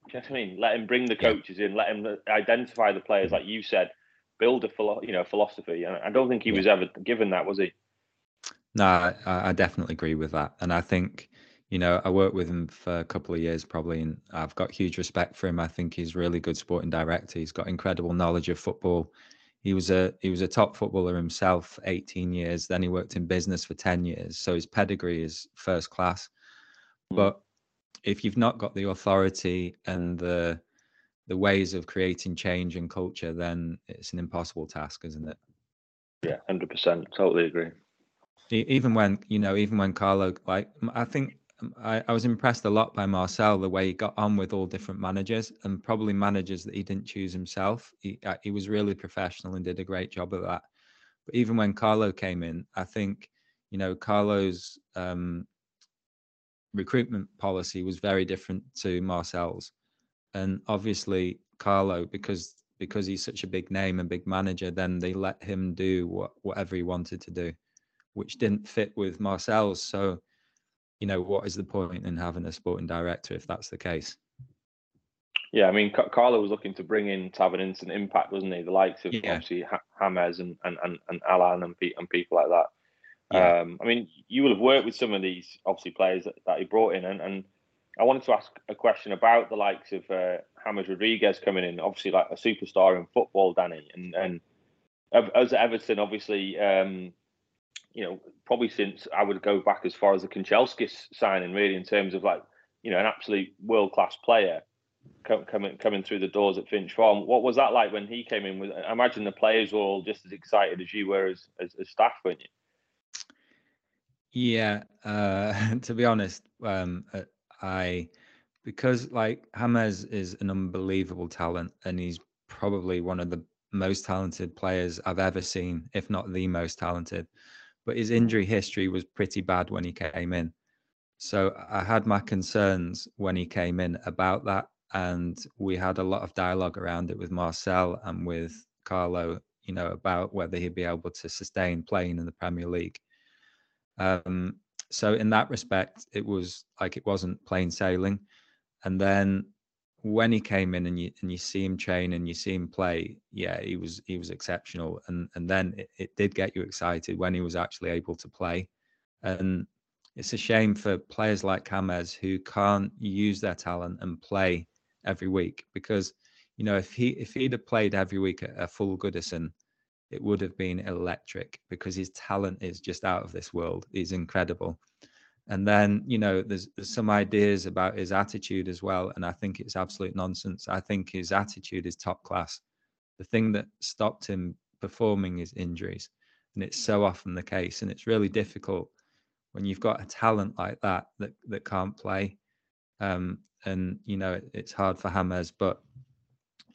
Do you know what I mean? Let him bring the coaches in. Let him identify the players, like you said. Build a philo- you know philosophy, and I don't think he was ever given that, was he? No, I, I definitely agree with that, and I think you know I worked with him for a couple of years probably, and I've got huge respect for him. I think he's really good sporting director. He's got incredible knowledge of football. He was a he was a top footballer himself, 18 years. Then he worked in business for 10 years, so his pedigree is first class. Hmm. But if you've not got the authority and the the ways of creating change and culture, then it's an impossible task, isn't it? Yeah, hundred percent. Totally agree. Even when you know, even when Carlo, like I think I, I was impressed a lot by Marcel the way he got on with all different managers and probably managers that he didn't choose himself. He uh, he was really professional and did a great job of that. But even when Carlo came in, I think you know Carlo's um, recruitment policy was very different to Marcel's, and obviously Carlo because because he's such a big name and big manager, then they let him do what, whatever he wanted to do, which didn't fit with Marcel's. So, you know, what is the point in having a sporting director if that's the case? Yeah, I mean, Carlo was looking to bring in to have an instant impact, wasn't he? The likes of yeah. obviously James and, and, and, and Alan and, and people like that. Yeah. Um, I mean, you will have worked with some of these obviously players that, that he brought in, and, and I wanted to ask a question about the likes of uh, James Rodriguez coming in, obviously like a superstar in football, Danny, and and as Everton, obviously, um, you know, probably since I would go back as far as the Kanchelskis signing, really, in terms of like, you know, an absolute world class player coming coming through the doors at Finch Farm. What was that like when he came in? I imagine the players were all just as excited as you were as as, as staff, weren't you? Yeah, uh, to be honest, um, uh, I because like James is an unbelievable talent and he's probably one of the most talented players I've ever seen, if not the most talented. But his injury history was pretty bad when he came in. So I had my concerns when he came in about that. And we had a lot of dialogue around it with Marcel and with Carlo, you know, about whether he'd be able to sustain playing in the Premier League. Um, so in that respect, it was like it wasn't plain sailing. And then when he came in and you and you see him train and you see him play, yeah, he was he was exceptional. And and then it, it did get you excited when he was actually able to play. And it's a shame for players like James who can't use their talent and play every week because you know if he if he'd have played every week at a full Goodison, it would have been electric because his talent is just out of this world. He's incredible. And then, you know, there's, there's some ideas about his attitude as well. And I think it's absolute nonsense. I think his attitude is top class. The thing that stopped him performing is injuries. And it's so often the case. And it's really difficult when you've got a talent like that that, that can't play. Um, and, you know, it, it's hard for Hammers, but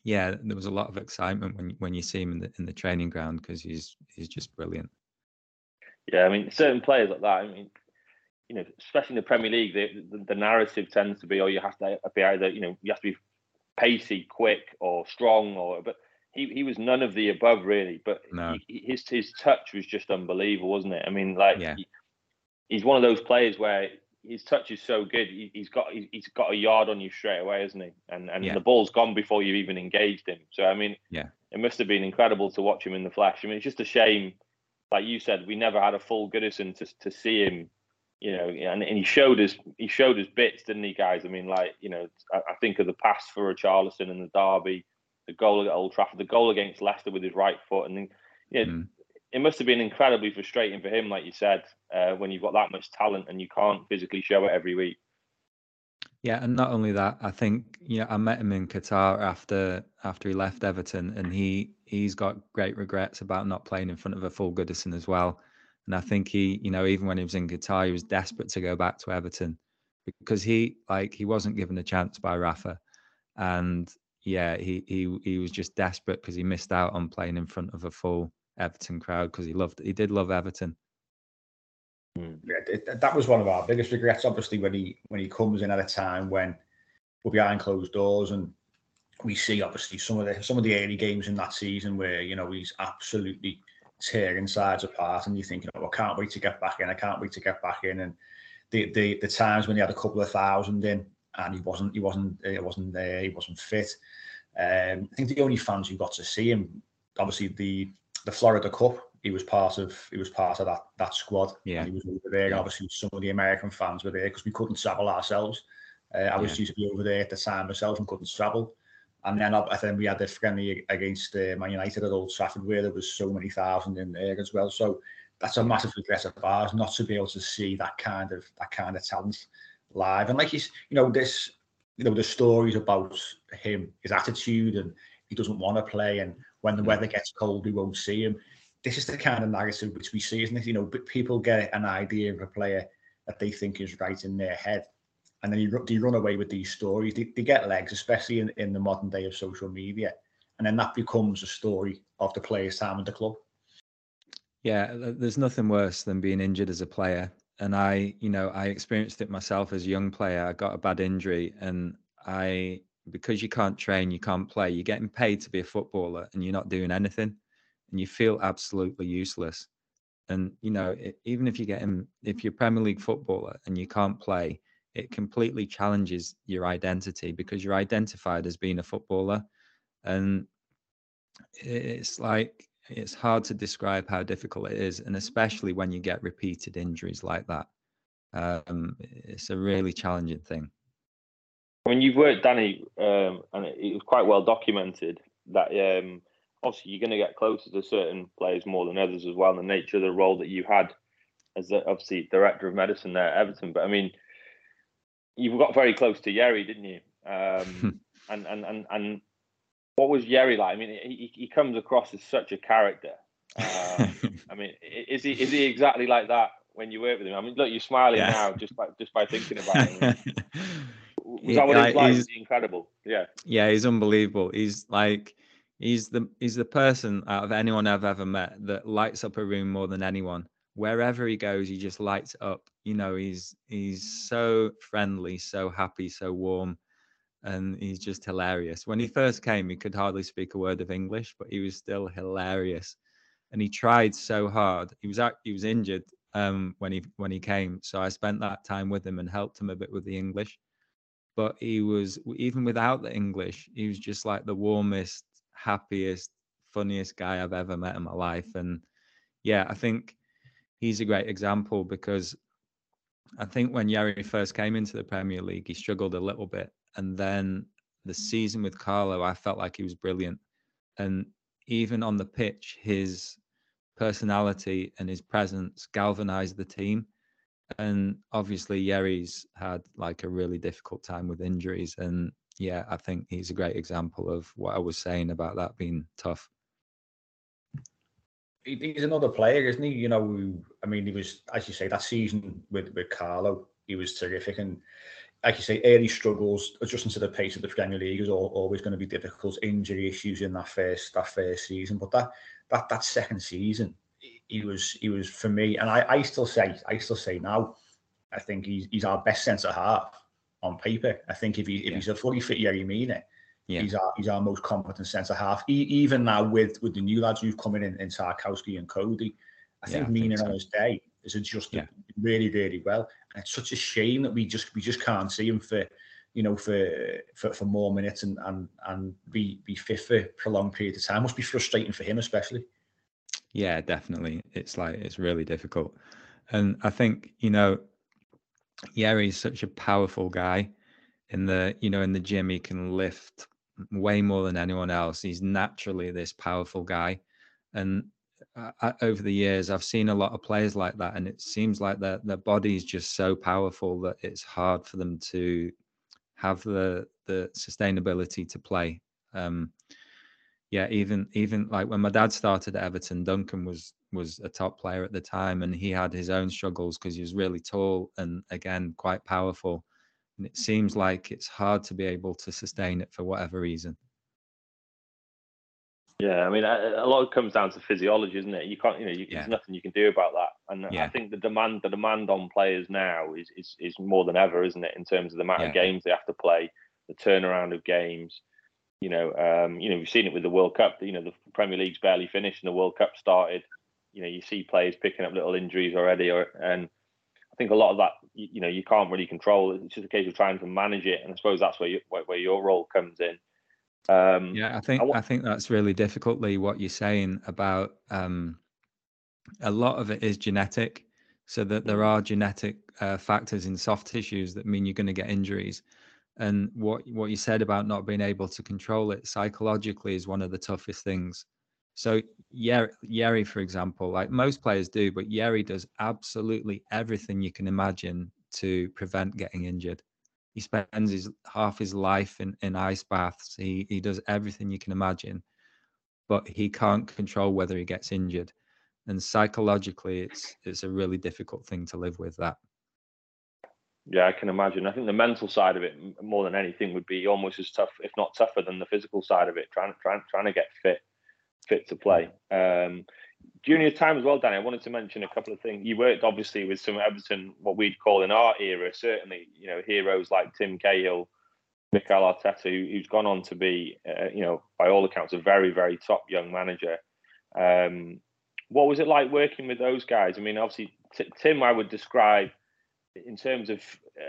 yeah, there was a lot of excitement when when you see him in the in the training ground because he's he's just brilliant. Yeah, I mean, certain players like that. I mean, you know, especially in the Premier League, the, the, the narrative tends to be, oh, you have to be either, you know, you have to be pacey, quick, or strong, or but he, he was none of the above really. But no. he, his his touch was just unbelievable, wasn't it? I mean, like yeah. he, he's one of those players where his touch is so good. He, has got he's got a yard on you straight away, isn't he? And and yeah. the ball's gone before you've even engaged him. So I mean, yeah, it must have been incredible to watch him in the flesh. I mean, it's just a shame, like you said, we never had a full Goodison to to see him. You know, and, and he showed us he showed us bits, didn't he, guys? I mean, like you know, I, I think of the pass for Richarlison and the derby, the goal at Old Trafford, the goal against Leicester with his right foot, and then, you know, mm it must have been incredibly frustrating for him, like you said, uh, when you've got that much talent and you can't physically show it every week. Yeah, and not only that, I think you know I met him in Qatar after after he left Everton, and he he's got great regrets about not playing in front of a full Goodison as well. And I think he, you know, even when he was in Qatar, he was desperate to go back to Everton because he like he wasn't given a chance by Rafa, and yeah, he he he was just desperate because he missed out on playing in front of a full Everton crowd because he loved he did love Everton. Hmm. Yeah, that was one of our biggest regrets. Obviously, when he when he comes in at a time when we're behind closed doors and we see obviously some of the some of the early games in that season where you know he's absolutely tearing sides apart, and you're thinking, "Oh, I can't wait to get back in. I can't wait to get back in." And the the the times when he had a couple of thousand in and he wasn't he wasn't he wasn't there, he wasn't fit. Um, I think the only fans who got to see him, obviously the the Florida Cup, he was part of he was part of that that squad. Yeah, he was over there. Yeah. Obviously, some of the American fans were there because we couldn't travel ourselves. Uh, I was yeah. used to be over there at the time myself and couldn't travel. And then I think we had the friendly against uh, Man United at Old Trafford where there was so many thousand in there as well. So that's a massive regret of ours not to be able to see that kind of that kind of talent live. And like he's, you know, this, you know, the stories about him, his attitude, and he doesn't want to play, and when the hmm. weather gets cold, we won't see him. This is the kind of narrative which we see, isn't it? You know, but people get an idea of a player that they think is right in their head. And then you, they run away with these stories. They, they get legs, especially in, in the modern day of social media. And then that becomes a story of the player's time at the club. Yeah, there's nothing worse than being injured as a player. And I, you know, I experienced it myself as a young player. I got a bad injury and I, because you can't train, you can't play, you're getting paid to be a footballer and you're not doing anything and you feel absolutely useless. And, you know, it, even if you get in, if you're Premier League footballer and you can't play, it completely challenges your identity because you're identified as being a footballer. And it's like, it's hard to describe how difficult it is, and especially when you get repeated injuries like that. Um, it's a really challenging thing. When you've worked, Danny, um, and it, it, was quite well documented that um, obviously you're going to get closer to certain players more than others as well. And the nature of the role that you had as the, obviously director of medicine there at Everton, but I mean, you got very close to Yerry, didn't you? Um, and and and and what was Yerry like? I mean, he, he comes across as such a character. Um, I mean, is he is he exactly like that when you work with him? I mean, look, you're smiling yeah. now just by just by thinking about him. was that what he's like? He's, incredible. Yeah. Yeah, he's unbelievable. He's like he's the he's the person out of anyone I've ever met that lights up a room more than anyone. Wherever he goes, he just lights up. You know, he's he's so friendly, so happy, so warm and he's just hilarious. When he first came, he could hardly speak a word of English, but he was still hilarious, and he tried so hard. He was he was injured um, when he when he came, so I spent that time with him and helped him a bit with the English. But he was even without the English, he was just like the warmest, happiest, funniest guy I've ever met in my life. And yeah, I think he's a great example because I think when Yerry first came into the Premier League, he struggled a little bit and then the season with Carlo, I felt like he was brilliant. And even on the pitch, his personality and his presence galvanized the team. And obviously, Yerry's had like a really difficult time with injuries. And yeah, I think he's a great example of what I was saying about that being tough. He's another player, isn't he? You know, I mean, he was, as you say, that season with, with Carlo, he was terrific. And like you say, early struggles, adjusting to the pace of the Premier League is always going to be difficult. Injury issues in that first that first season, but that that that second season, he was he was for me, and I, I still say I still say now, I think he's he's our best centre half on paper. I think if he if he's a fully fit Yerry Mina, yeah. he's our he's our most competent centre half. He, even now with with the new lads who've come in in Tarkowski and Cody, I think yeah, Mina so. on his day is adjusted yeah. really really well And it's such a shame that we just we just can't see him for you know for for, for more minutes and and and be be fit for prolonged period of time. Must be frustrating for him especially. Yeah, definitely. It's like it's really difficult, and I think you know, Yerry's such a powerful guy. In the you know in the gym, he can lift way more than anyone else. He's naturally this powerful guy, and uh, over the years, I've seen a lot of players like that, and it seems like their their body is just so powerful that it's hard for them to have the the sustainability to play. Um, yeah, even even like when my dad started at Everton, Duncan was was a top player at the time, and he had his own struggles because he was really tall and again quite powerful. And it seems like it's hard to be able to sustain it for whatever reason. Yeah, I mean, a, lot of it comes down to physiology, isn't it? You can't, you know, you, yeah. there's nothing you can do about that. And yeah. I think the demand, the demand on players now is is is more than ever, isn't it? In terms of the amount yeah. of games they have to play, the turnaround of games. You know, um, you know, we've seen it with the World Cup. You know, the Premier League's barely finished, and the World Cup started. You know, you see players picking up little injuries already, or and I think a lot of that, you, you know, you can't really control. It's just a case of trying to manage it, and I suppose that's where you, where, where your role comes in um, yeah, I think I, I, think that's really difficultly what you're saying about um, a lot of it is genetic, so that there mm. are genetic uh, factors in soft tissues that mean you're going to get injuries. And what what you said about not being able to control it psychologically is one of the toughest things. So Yerry, for example, like most players do, but Yerry does absolutely everything you can imagine to prevent getting injured. He spends his half his life in, in ice baths. He he does everything you can imagine, but he can't control whether he gets injured. And psychologically, it's it's a really difficult thing to live with. That. Yeah, I can imagine. I think the mental side of it, more than anything, would be almost as tough, if not tougher, than the physical side of it. Trying, trying, trying to get fit, fit to play. Um, during your time as well, Danny, I wanted to mention a couple of things. You worked obviously with some Everton, what we'd call in our era, certainly, you know, heroes like Tim Cahill, Mikel Arteta, who, who's gone on to be, uh, you know, by all accounts, a very, very top young manager. Um, what was it like working with those guys? I mean, obviously, t- Tim, I would describe in terms of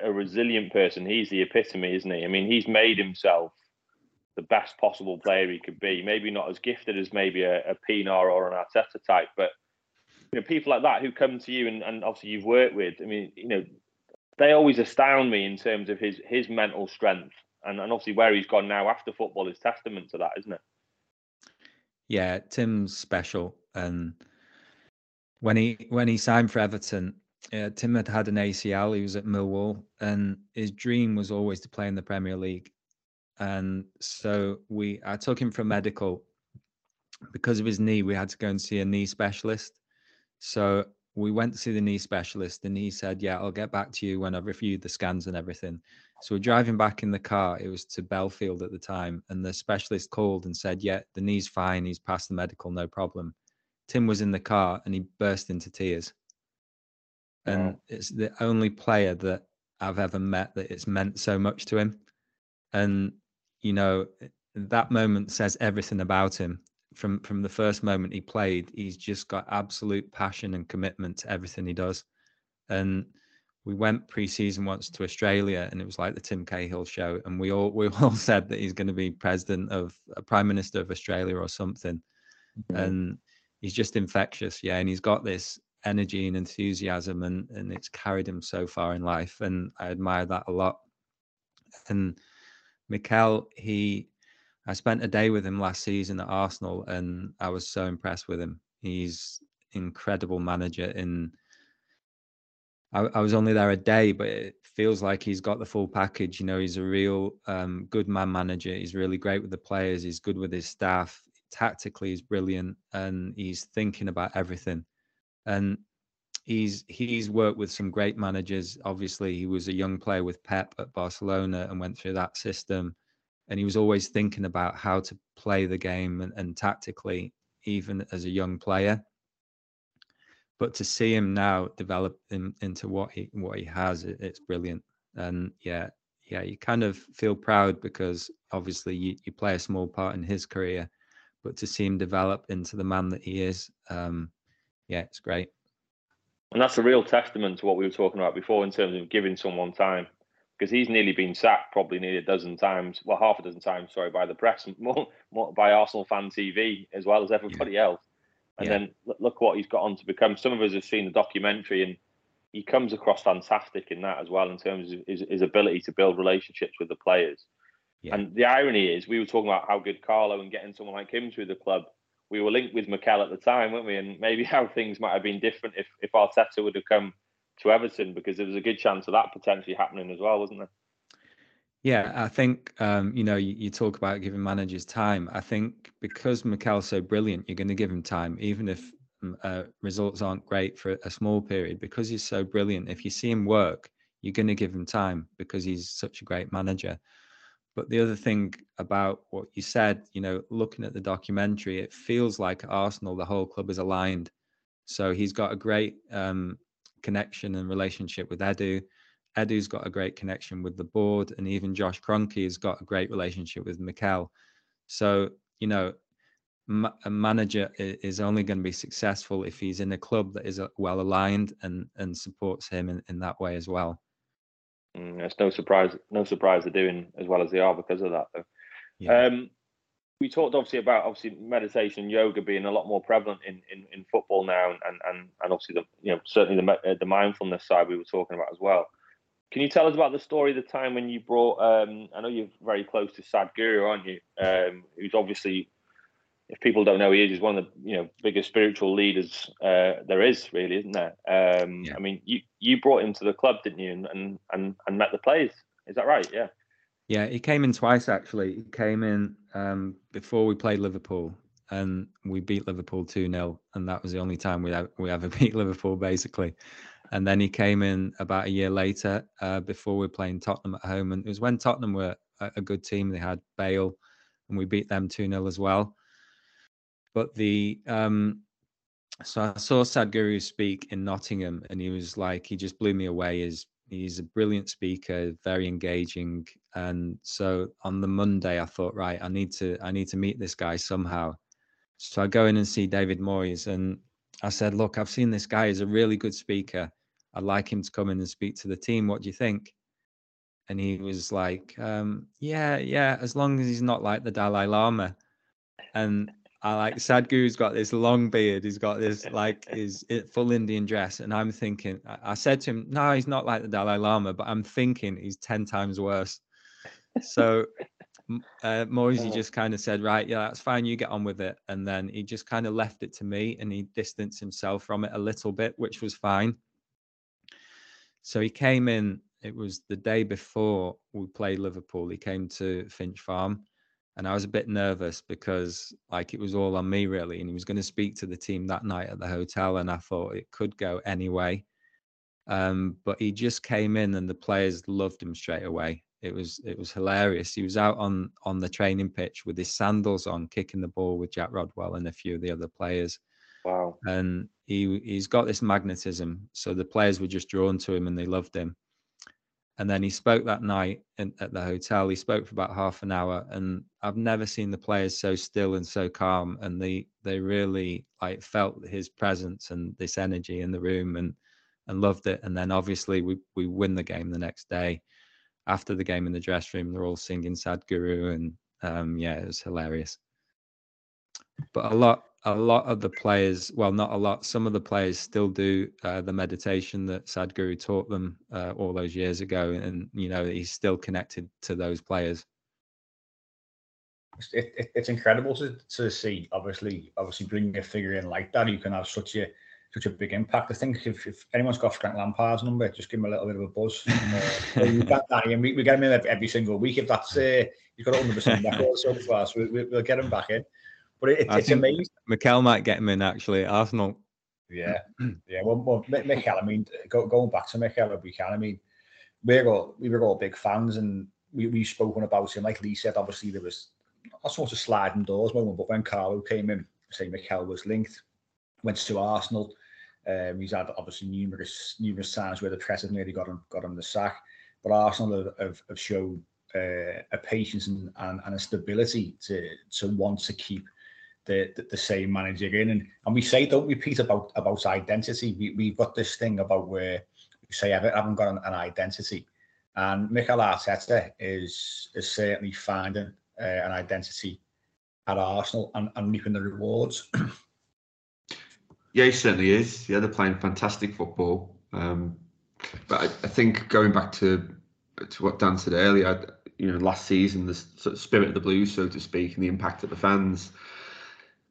a resilient person, he's the epitome, isn't he? I mean, he's made himself the best possible player he could be. Maybe not as gifted as maybe a, a Pienaar or an Arteta type, but you know, people like that who come to you and, and obviously you've worked with. I mean, you know, they always astound me in terms of his his mental strength, and, and obviously where he's gone now after football is testament to that, isn't it? Yeah, Tim's special, and when he when he signed for Everton, uh, Tim had had an ACL. He was at Millwall, and his dream was always to play in the Premier League. And so we, I took him for medical because of his knee. We had to go and see a knee specialist. So we went to see the knee specialist, and he said, "Yeah, I'll get back to you when I've reviewed the scans and everything." So we're driving back in the car. It was to Bellefield at the time, and the specialist called and said, "Yeah, the knee's fine. He's passed the medical, no problem." Tim was in the car, and he burst into tears and wow. it's the only player that I've ever met that it's meant so much to him. And you know, that moment says everything about him. From from the first moment he played, he's just got absolute passion and commitment to everything he does. And we went pre-season once to Australia, and it was like the Tim Cahill show, and we all we all said that he's going to be president of a prime minister of Australia or something. Mm-hmm. And he's just infectious, yeah. And he's got this energy and enthusiasm and and it's carried him so far in life and I admire that a lot. And Mikel he I spent a day with him last season at Arsenal and I was so impressed with him. He's incredible manager in I, I was only there a day but it feels like he's got the full package. You know he's a real um, good man manager. He's really great with the players. He's good with his staff. Tactically he's brilliant and he's thinking about everything and he's he's worked with some great managers. Obviously, he was a young player with Pep at Barcelona and went through that system, and he was always thinking about how to play the game and, and tactically, even as a young player. But to see him now develop in, into what he what he has, it, it's brilliant. And yeah, yeah, you kind of feel proud because obviously you, you play a small part in his career, but to see him develop into the man that he is, um, yeah, it's great. And that's a real testament to what we were talking about before in terms of giving someone time, because he's nearly been sacked probably nearly a dozen times, well, half a dozen times, sorry, by the press, more, more by Arsenal fan TV as well as everybody yeah. else. And yeah. then look what he's got on to become. Some of us have seen the documentary, and he comes across fantastic in that as well in terms of his, his ability to build relationships with the players. Yeah. And the irony is, we were talking about how good Carlo and getting someone like him through the club we were linked with Mikel at the time, weren't we? And maybe how things might have been different if if Arteta would have come to Everton because there was a good chance of that potentially happening as well, wasn't there? Yeah, I think um, you know you, you, talk about giving managers time. I think because Mikel's so brilliant, you're going to give him time, even if mm, uh, results aren't great for a small period. Because he's so brilliant, if you see him work, you're going to give him time because he's such a great manager. But the other thing about what you said, you know, looking at the documentary, it feels like Arsenal, the whole club is aligned. So he's got a great um, connection and relationship with Edu. Edu's got a great connection with the board, and even Josh Kroenke has got a great relationship with Mikel. So you know, a manager is only going to be successful if he's in a club that is uh, well aligned and and supports him in, in that way as well. Mm, it's no surprise, no surprise they're doing as well as they are because of that. Though. Yeah. Um, we talked obviously about obviously meditation, yoga being a lot more prevalent in, in, in football now, and, and and obviously the you know certainly the uh, the mindfulness side we were talking about as well. Can you tell us about the story, the time when you brought? Um, I know you're very close to Sadhguru, aren't you? Um, who's obviously if people don't know, he is, he's one of the you know biggest spiritual leaders uh, there is, really, isn't there? Um, yeah. I mean, you you brought him to the club, didn't you, and and and met the players? Is that right? Yeah. Yeah, he came in twice actually. He came in um, before we played Liverpool, and we beat Liverpool two 0 and that was the only time we we ever beat Liverpool basically. And then he came in about a year later uh, before we were playing Tottenham at home. And it was when Tottenham were a, a good team. They had Bale and we beat them 2 0 as well. But the, um, so I saw Sadhguru speak in Nottingham and he was like, he just blew me away. He's, he's a brilliant speaker, very engaging. And so on the Monday, I thought, right, I need to, I need to meet this guy somehow. So I go in and see David Moyes and I said, look, I've seen this guy. He's a really good speaker. I'd like him to come in and speak to the team. What do you think? And he was like, um, yeah, yeah, as long as he's not like the Dalai Lama. And I like Sadhguru's got this long beard. He's got this like his full Indian dress. And I'm thinking, I said to him, no, he's not like the Dalai Lama, but I'm thinking he's 10 times worse. So uh, Moysey oh. just kind of said, right, yeah, that's fine. You get on with it. And then he just kind of left it to me and he distanced himself from it a little bit, which was fine. So he came in, it was the day before we played Liverpool. He came to Finch Farm and I was a bit nervous because like it was all on me really. And he was going to speak to the team that night at the hotel. And I thought it could go anyway. Um, but he just came in and the players loved him straight away it was it was hilarious. He was out on on the training pitch with his sandals on, kicking the ball with Jack Rodwell and a few of the other players. Wow! And he he's got this magnetism, so the players were just drawn to him and they loved him. And then he spoke that night in, at the hotel. He spoke for about half an hour, and I've never seen the players so still and so calm. And they they really like felt his presence and this energy in the room and and loved it. And then obviously we we win the game the next day after the game in the dressing room, they're all singing Sadhguru, and um, yeah, it was hilarious. But a lot, a lot of the players, well, not a lot, some of the players still do uh, the meditation that Sadhguru taught them uh, all those years ago, and you know he's still connected to those players. It, it, it's incredible to, to see. Obviously, obviously bringing a figure in like that, you can have such a such a big impact. I think if, if anyone's got Frank Lampard's number, just give him a little bit of a buzz. And, uh, we, we get him in every, every single week. If that's uh, he's got 100 percent record so far, so we, will get him back in. But it, it's amazing. Mikel might get him in actually at Arsenal. Yeah, yeah. Well, well Mikel, I mean, go, going back to Mikel, if we can, I mean, we're all we were all big fans, and we we've spoken about him. Like Lee said, obviously there was a sort of sliding doors moment, but when Carlo came in, say Mikel was linked went to Arsenal. Um, he's had obviously numerous numerous times where the press have nearly got him got him the sack, but Arsenal have, have, have shown uh, a patience and, and, and, a stability to to want to keep the, the, the same manager in. And and we say don't repeat about about identity. We we've got this thing about where we say I haven't got an, an identity, and Mikel Arteta is is certainly finding uh, an identity at Arsenal and, and reaping the rewards. Yeah, he certainly is. Yeah, they're playing fantastic football. Um, but I, I, think going back to to what Dan said earlier, you know, last season, the sort of spirit of the Blues, so to speak, and the impact of the fans.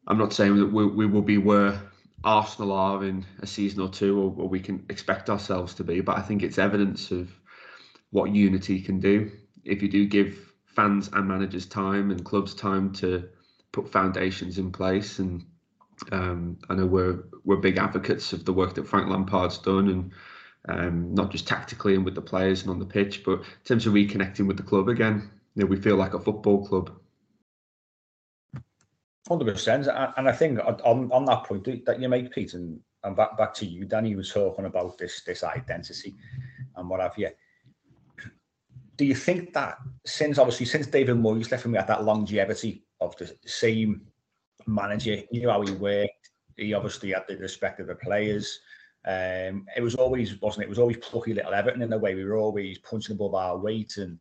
I'm not saying that we, we will be where Arsenal are in a season or two, or, or we can expect ourselves to be, but I think it's evidence of what unity can do if you do give fans and managers time and clubs time to put foundations in place and um, I know we're we're big advocates of the work that Frank Lampard's done, and um, not just tactically and with the players and on the pitch, but in terms of reconnecting with the club again. You know, we feel like a football club. Hundred percent, and I think on, on that point that you make, Pete, and, and back back to you, Danny was talking about this this identity and what have you. Do you think that since obviously since David Moyes left, and we had that longevity of the same manager. you knew how he worked. He obviously had the respect of the players. Um, it was always, wasn't it? It was always plucky little Everton in a way. We were always punching above our weight, and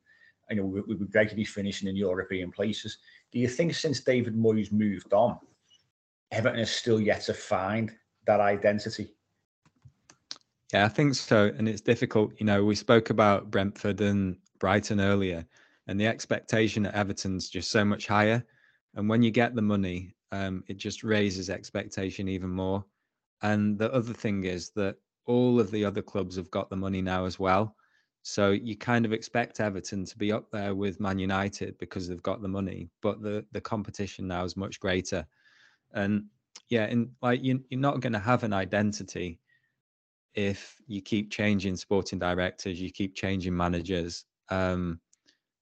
you know we, we were be finishing in European places. Do you think since David Moyes moved on, Everton is still yet to find that identity? Yeah, I think so. And it's difficult. You know, we spoke about Brentford and Brighton earlier, and the expectation at Everton's just so much higher. And when you get the money, um, it just raises expectation even more. And the other thing is that all of the other clubs have got the money now as well. So you kind of expect Everton to be up there with Man United because they've got the money, but the the competition now is much greater. And yeah, and like you, you're not going to have an identity if you keep changing sporting directors, you keep changing managers. Um,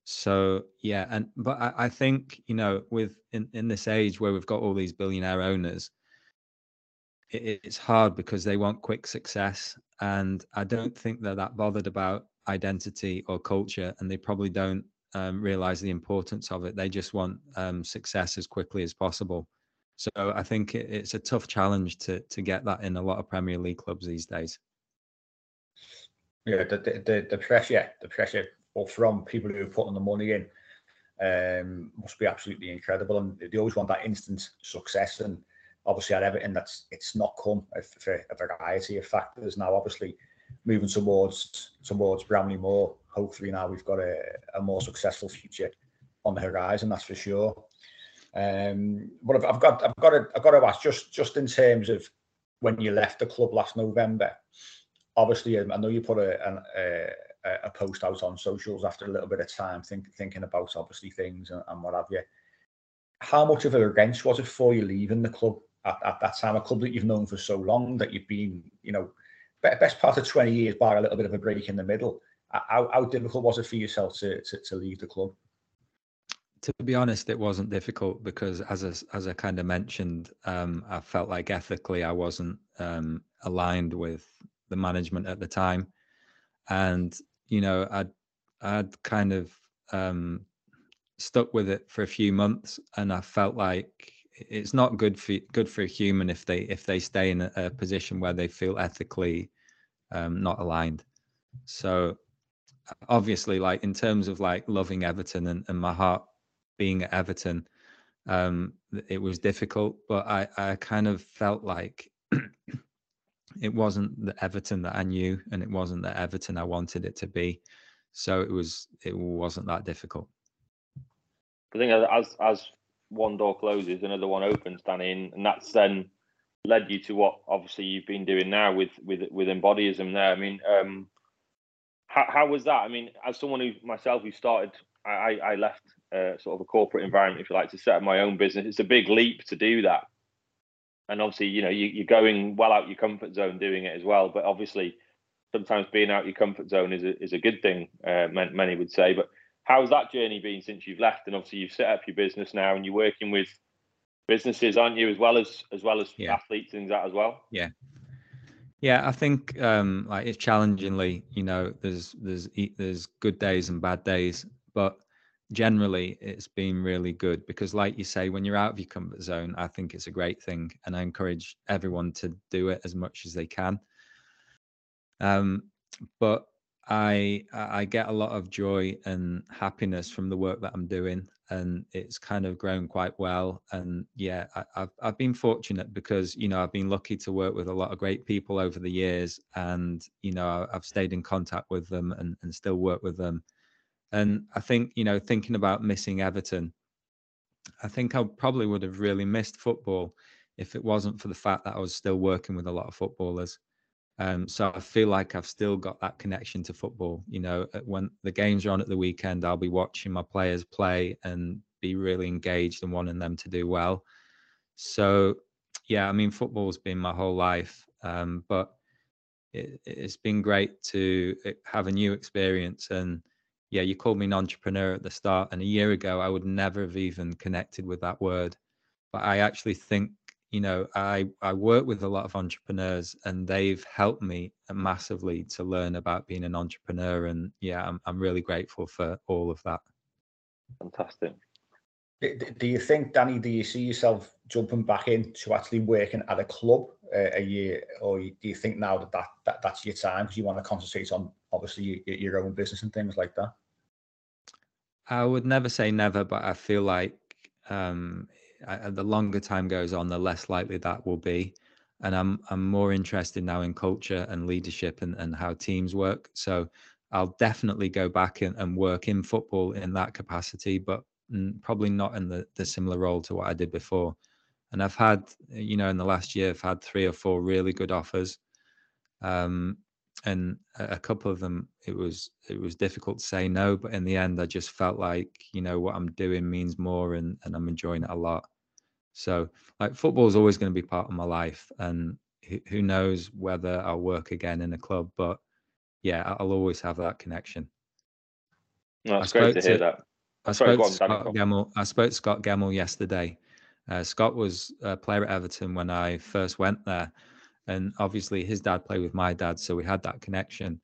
so yeah, and but I, I think you know with in, in this age where we've got all these billionaire owners, it, it's hard because they want quick success, and I don't think they're that bothered about identity or culture, and they probably don't um, realize the importance of it. They just want um, success as quickly as possible. So I think it, it's a tough challenge to to get that in a lot of Premier League clubs these days. Yeah, the the, the pressure, the pressure or from people who are putting the money in um, must be absolutely incredible. And they always want that instant success. And obviously, at Everton, that's it's not come for a variety of factors. Now, obviously, moving towards towards Bramley-Moore. Hopefully, now we've got a, a more successful future on the horizon. That's for sure. Um, but I've, I've got I've got to I've got to ask just just in terms of when you left the club last November. Obviously, I know you put a, a, a post out on socials after a little bit of time, think, thinking about obviously things and, and what have you. How much of a wrench was it for you leaving the club at, at that time? A club that you've known for so long, that you've been, you know, best part of 20 years, bar a little bit of a break in the middle. How, how difficult was it for yourself to, to, to leave the club? to be honest, it wasn't difficult because, as I, as I kind of mentioned, um, I felt like ethically I wasn't um, aligned with the management at the time, and you know, I'd I'd kind of um, stuck with it for a few months, and I felt like it's not good for good for a human if they if they stay in a, a position where they feel ethically um, not aligned. So obviously, like in terms of like loving Everton and, and my heart being at Everton, um, it was difficult, but I I kind of felt like it wasn't the Everton that I knew, and it wasn't the Everton I wanted it to be. So it was it wasn't that difficult. I think as as one door closes, another one opens, Danny, and that's then led you to what obviously you've been doing now with with with embodyism there. I mean, um, how how was that? I mean, as someone who myself who started, I I left uh, sort of a corporate environment, if you like, to set up my own business. It's a big leap to do that and obviously you know you, are going well out your comfort zone doing it as well but obviously sometimes being out your comfort zone is a, is a good thing uh, many would say but how's that journey been since you've left? And obviously you've set up your business now and you're working with businesses aren't you as well as as well as yeah. athletes things that as well? Yeah. Yeah i think um like it's challengingly you know there's there's there's good days and bad days but generally it's been really good because like you say when you're out of your comfort zone i think it's a great thing and i encourage everyone to do it as much as they can. Um, but i i get a lot of joy and happiness from the work that i'm doing and it's kind of grown quite well and yeah I, have I've been fortunate because you know i've been lucky to work with a lot of great people over the years and you know i've stayed in contact with them and, and still work with them and I think, you know, thinking about missing Everton, I think I probably would have really missed football if it wasn't for the fact that I was still working with a lot of footballers. Um, so I feel like I've still got that connection to football. You know, when the games are on at the weekend, I'll be watching my players play and be really engaged and wanting them to do well. So, yeah, I mean, football's been my whole life, um, but it, has been great to eh, have a new experience and yeah, you called me an entrepreneur at the start, and a year ago I would never have even connected with that word. But I actually think, you know, I I work with a lot of entrepreneurs, and they've helped me massively to learn about being an entrepreneur. And yeah, I'm I'm really grateful for all of that. Fantastic. Do you think, Danny? Do you see yourself jumping back into actually working at a club uh, a year, or do you think now that, that, that that's your time because you want to concentrate on obviously your, your own business and things like that? I would never say never, but I feel like um, I, the longer time goes on, the less likely that will be. And I'm I'm more interested now in culture and leadership and, and how teams work. So I'll definitely go back and, and work in football in that capacity, but probably not in the, the similar role to what I did before. And I've had, you know, in the last year, I've had three or four really good offers. Um, and a couple of them it was it was difficult to say no but in the end i just felt like you know what i'm doing means more and and i'm enjoying it a lot so like football is always going to be part of my life and who, knows whether I'll work again in a club, but yeah, I'll always have that connection. No, it's great to hear that. I Sorry, spoke on, Scott Gemmill. I spoke to Scott Gemmill yesterday. Uh, Scott was a player at Everton when I first went there, and obviously his dad played with my dad, so we had that connection.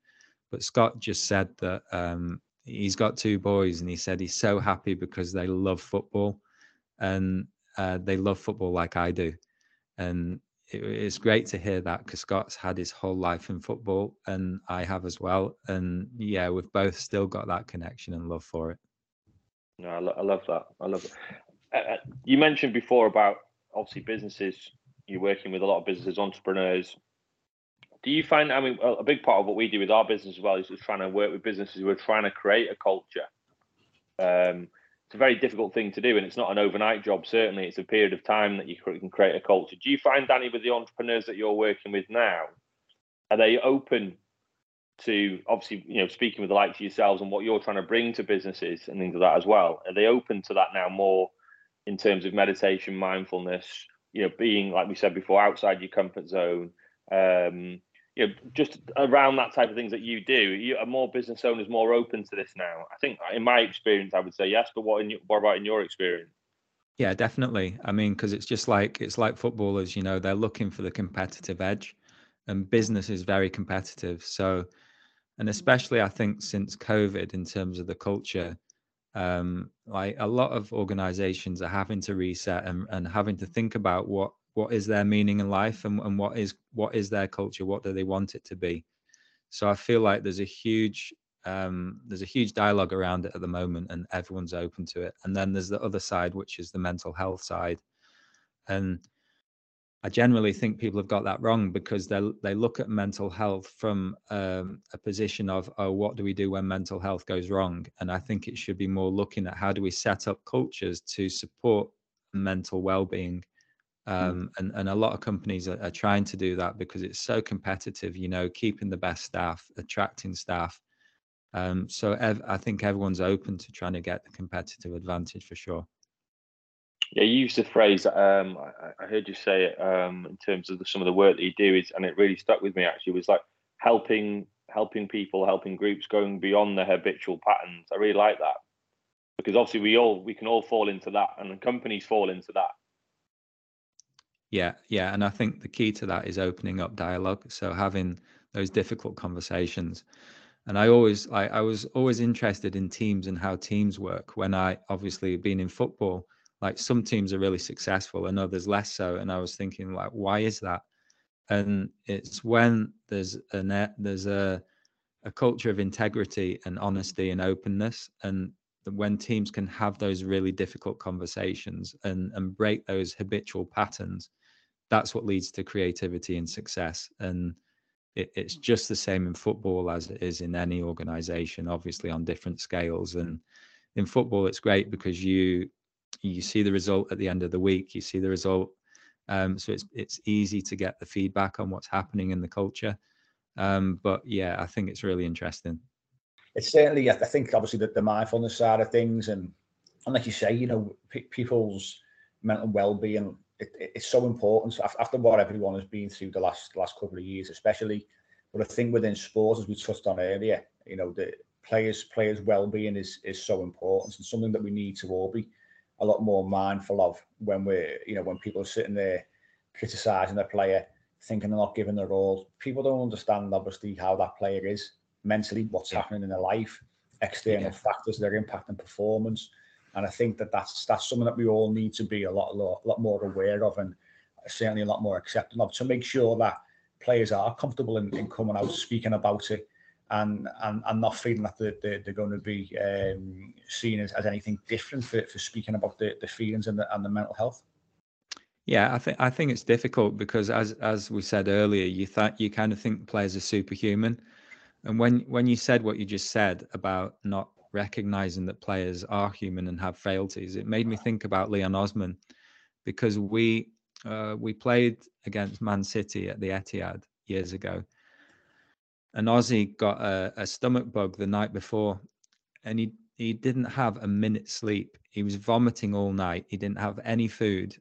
But Scott just said that um, he's got two boys, and he said he's so happy because they love football, and uh, they love football like I do, and it, it's great to hear that because Scott's had his whole life in football, and I have as well. And yeah, we've both still got that connection and love for it. No, I, lo- I love that. I love it. Uh, uh, you mentioned before about obviously businesses. You're working with a lot of businesses, entrepreneurs. Do you find? I mean, a big part of what we do with our business as well is just trying to work with businesses who are trying to create a culture. Um, it's a very difficult thing to do, and it's not an overnight job. Certainly, it's a period of time that you can create a culture. Do you find, Danny, with the entrepreneurs that you're working with now, are they open to obviously, you know, speaking with the likes of yourselves and what you're trying to bring to businesses and things like that as well? Are they open to that now more in terms of meditation, mindfulness? You know, being like we said before, outside your comfort zone. Um, you know, just around that type of things that you do, you are more business owners more open to this now. I think, in my experience, I would say yes. But what in what about in your experience? Yeah, definitely. I mean, because it's just like it's like footballers. You know, they're looking for the competitive edge, and business is very competitive. So, and especially I think since COVID, in terms of the culture, um, like a lot of organizations are having to reset and, and having to think about what what is their meaning in life and, and what is what is their culture? What do they want it to be? So i feel like there's a huge um, there's a huge dialogue around it at the moment and everyone's open to it. And then there's the other side which is the mental health side. And i generally think people have got that wrong because they they look at mental health from um, a position of oh what do we do when mental health goes wrong? And i think it should be more looking at how do we set up cultures to support mental well-being. Um, and, and a lot of companies are, are, trying to do that because it's so competitive, you know, keeping the best staff, attracting staff. Um, so ev- I think everyone's open to trying to get the competitive advantage for sure. Yeah, you used the phrase. Um, I, I, heard you say it um, in terms of the, some of the work that you do is, and it really stuck with me. Actually, was like helping helping people, helping groups, going beyond the habitual patterns. I really like that because obviously we all we can all fall into that, and companies fall into that. Yeah, yeah, and I think the key to that is opening up dialogue. So having those difficult conversations. And I always, I, I was always interested in teams and how teams work. When I obviously been in football, like some teams are really successful and others less so. And I was thinking, like, why is that? And it's when there's a net, there's a a culture of integrity and honesty and openness, and when teams can have those really difficult conversations and and break those habitual patterns that's what leads to creativity and success. And it, it's just the same in football as it is in any organization, obviously on different scales. And in football, it's great because you you see the result at the end of the week. You see the result, um, so it's it's easy to get the feedback on what's happening in the culture. Um, but yeah, I think it's really interesting. It's certainly, I think, obviously the, the mindfulness side of things, and and like you say, you know, people's mental well-being it, it's so important after what everyone has been through the last last couple of years, especially. But I think within sports, as we touched on earlier, you know, the players players' well-being is is so important and something that we need to all be a lot more mindful of when we're, you know, when people are sitting there criticizing a player, thinking they're not giving their all. People don't understand obviously how that player is mentally, what's yeah. happening in their life, external yeah. factors that are impacting performance. And I think that that's that's something that we all need to be a lot, lot, lot more aware of, and certainly a lot more accepting of to make sure that players are comfortable in, in coming out speaking about it and and, and not feeling that they're, they're, they're going to be um, seen as, as anything different for, for speaking about the, the feelings and the, and the mental health. Yeah, I think I think it's difficult because as as we said earlier, you thought you kind of think players are superhuman, and when when you said what you just said about not recognizing that players are human and have frailties. It made me think about Leon Osman because we uh, we played against Man City at the Etihad years ago, and Ozzy got a, a stomach bug the night before, and he he didn't have a minute's sleep. He was vomiting all night. He didn't have any food,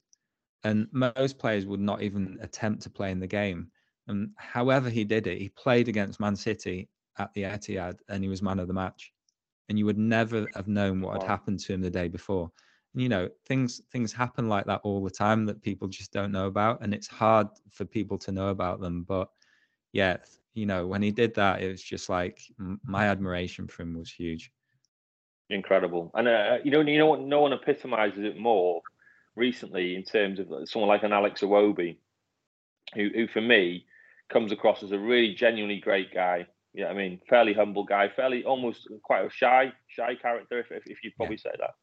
and most players would not even attempt to play in the game. And however he did it, he played against Man City at the Etihad and he was man of the match. And you would never have known what had happened to him the day before. And, you know, things things happen like that all the time that people just don't know about. And it's hard for people to know about them. But yeah, you know, when he did that, it was just like my admiration for him was huge. Incredible. And uh, you know, you know what? No one epitomizes it more recently in terms of someone like an Alex Iwobi who, who for me comes across as a really genuinely great guy. Yeah, I mean, fairly humble guy, fairly almost quite a shy, shy character, if, if, you'd probably yeah. say that.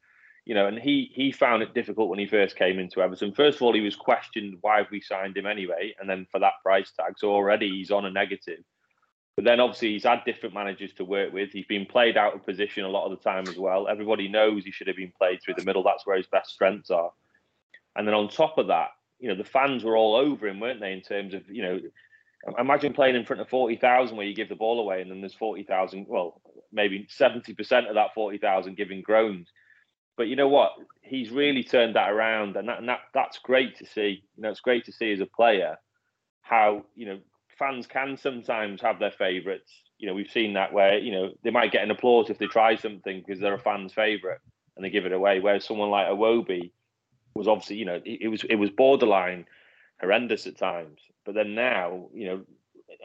You know, and he he found it difficult when he first came into Everton. First of all, he was questioned why have we signed him anyway, and then for that price tag. So already he's on a negative. But then obviously he's had different managers to work with. He's been played out of position a lot of the time as well. Everybody knows he should have been played through the middle. That's where his best strengths are. And then on top of that, you know, the fans were all over him, weren't they? In terms of, you know, imagine playing in front of 40,000 where you give the ball away and then there's 40,000, well, maybe 70% of that 40,000 giving groans. But you know what? He's really turned that around and that, and that that's great to see. You know, it's great to see as a player how, you know, fans can sometimes have their favourites. You know, we've seen that where, you know, they might get an applause if they try something because they're a fan's favourite and they give it away. Whereas someone like Iwobi was obviously, you know, it, it was it was borderline horrendous at times. But then now, you know,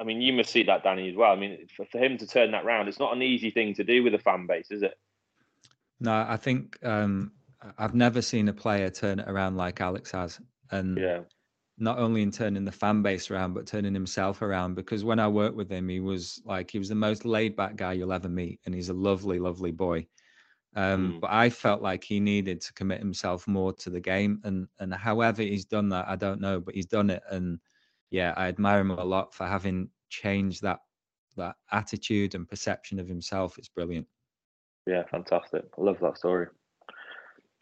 I mean, you must see that, Danny, as well. I mean, for, for him to turn that round, it's not an easy thing to do with a fan base, is it? No, I think um, I've never seen a player turn it around like Alex has. And yeah not only in turning the fan base around, but turning himself around. Because when I worked with him, he was like he was the most laid back guy you'll ever meet, and he's a lovely, lovely boy. Um, mm. But I felt like he needed to commit himself more to the game, and and however he's done that, I don't know, but he's done it, and yeah, I admire him a lot for having changed that that attitude and perception of himself. It's brilliant. Yeah, fantastic. I love that story.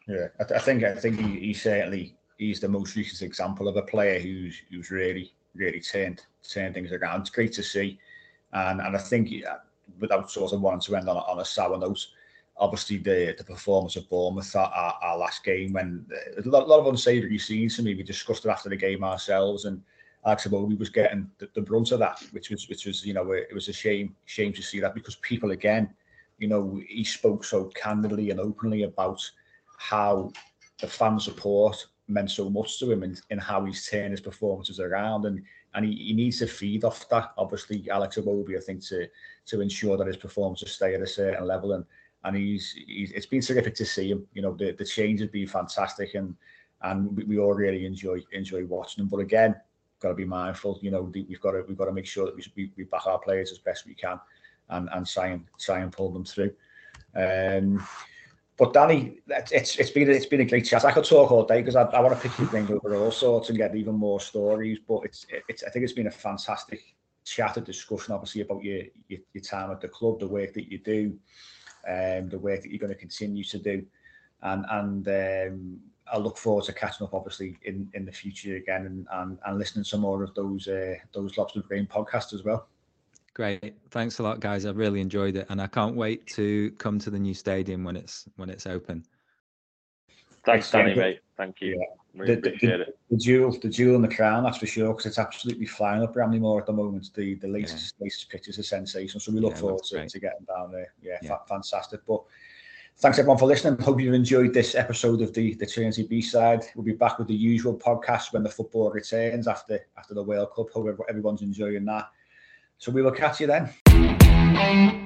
Yeah, I, th- I think I think he, he certainly he's the most recent example of a player who's who's really really turned turned things around. It's great to see, and and I think without sort of wanting to end on a, on a sour note, obviously the the performance of Bournemouth at our, our last game when uh, a lot, a lot of unsavoury scenes to me. We discussed it after the game ourselves, and Alex Iwobi was getting the, the brunt of that, which was which was you know it was a shame shame to see that because people again, you know, he spoke so candidly and openly about how the fan support meant so much to him and in how he's turned his performances around and and he, he needs to feed off that obviously Alex Iwobi I think to to ensure that his performances stay at a certain level and and he's, he's it's been terrific to see him you know the, the change has been fantastic and and we, we all really enjoy enjoy watching him but again got to be mindful you know we've got to we've got to make sure that we, we back our players as best we can and and try and try and pull them through um but Danny, it's it's been it's been a great chat. I could talk all day because I, I want to pick your brain over all sorts and get even more stories. But it's it's I think it's been a fantastic chat and discussion, obviously about your, your your time at the club, the work that you do, um, the work that you're going to continue to do, and and um, I look forward to catching up, obviously, in in the future again, and and, and listening to more of those uh, those Lobster Brain podcasts as well. Great. Thanks a lot, guys. I've really enjoyed it, and I can't wait to come to the new stadium when it's when it's open. Thanks, Danny, mate. Thank you. Yeah. Really the, appreciate the, it. The jewel, the jewel in the crown, that's for sure, because it's absolutely flying up Bramley-Moore at the moment. The the latest yeah. latest pictures are sensational, so we look yeah, forward to, to getting down there. Yeah, yeah. Fa- fantastic. But thanks everyone for listening. Hope you've enjoyed this episode of the the Trinity B side. We'll be back with the usual podcast when the football returns after after the World Cup. Hope everyone's enjoying that. So we will catch you then.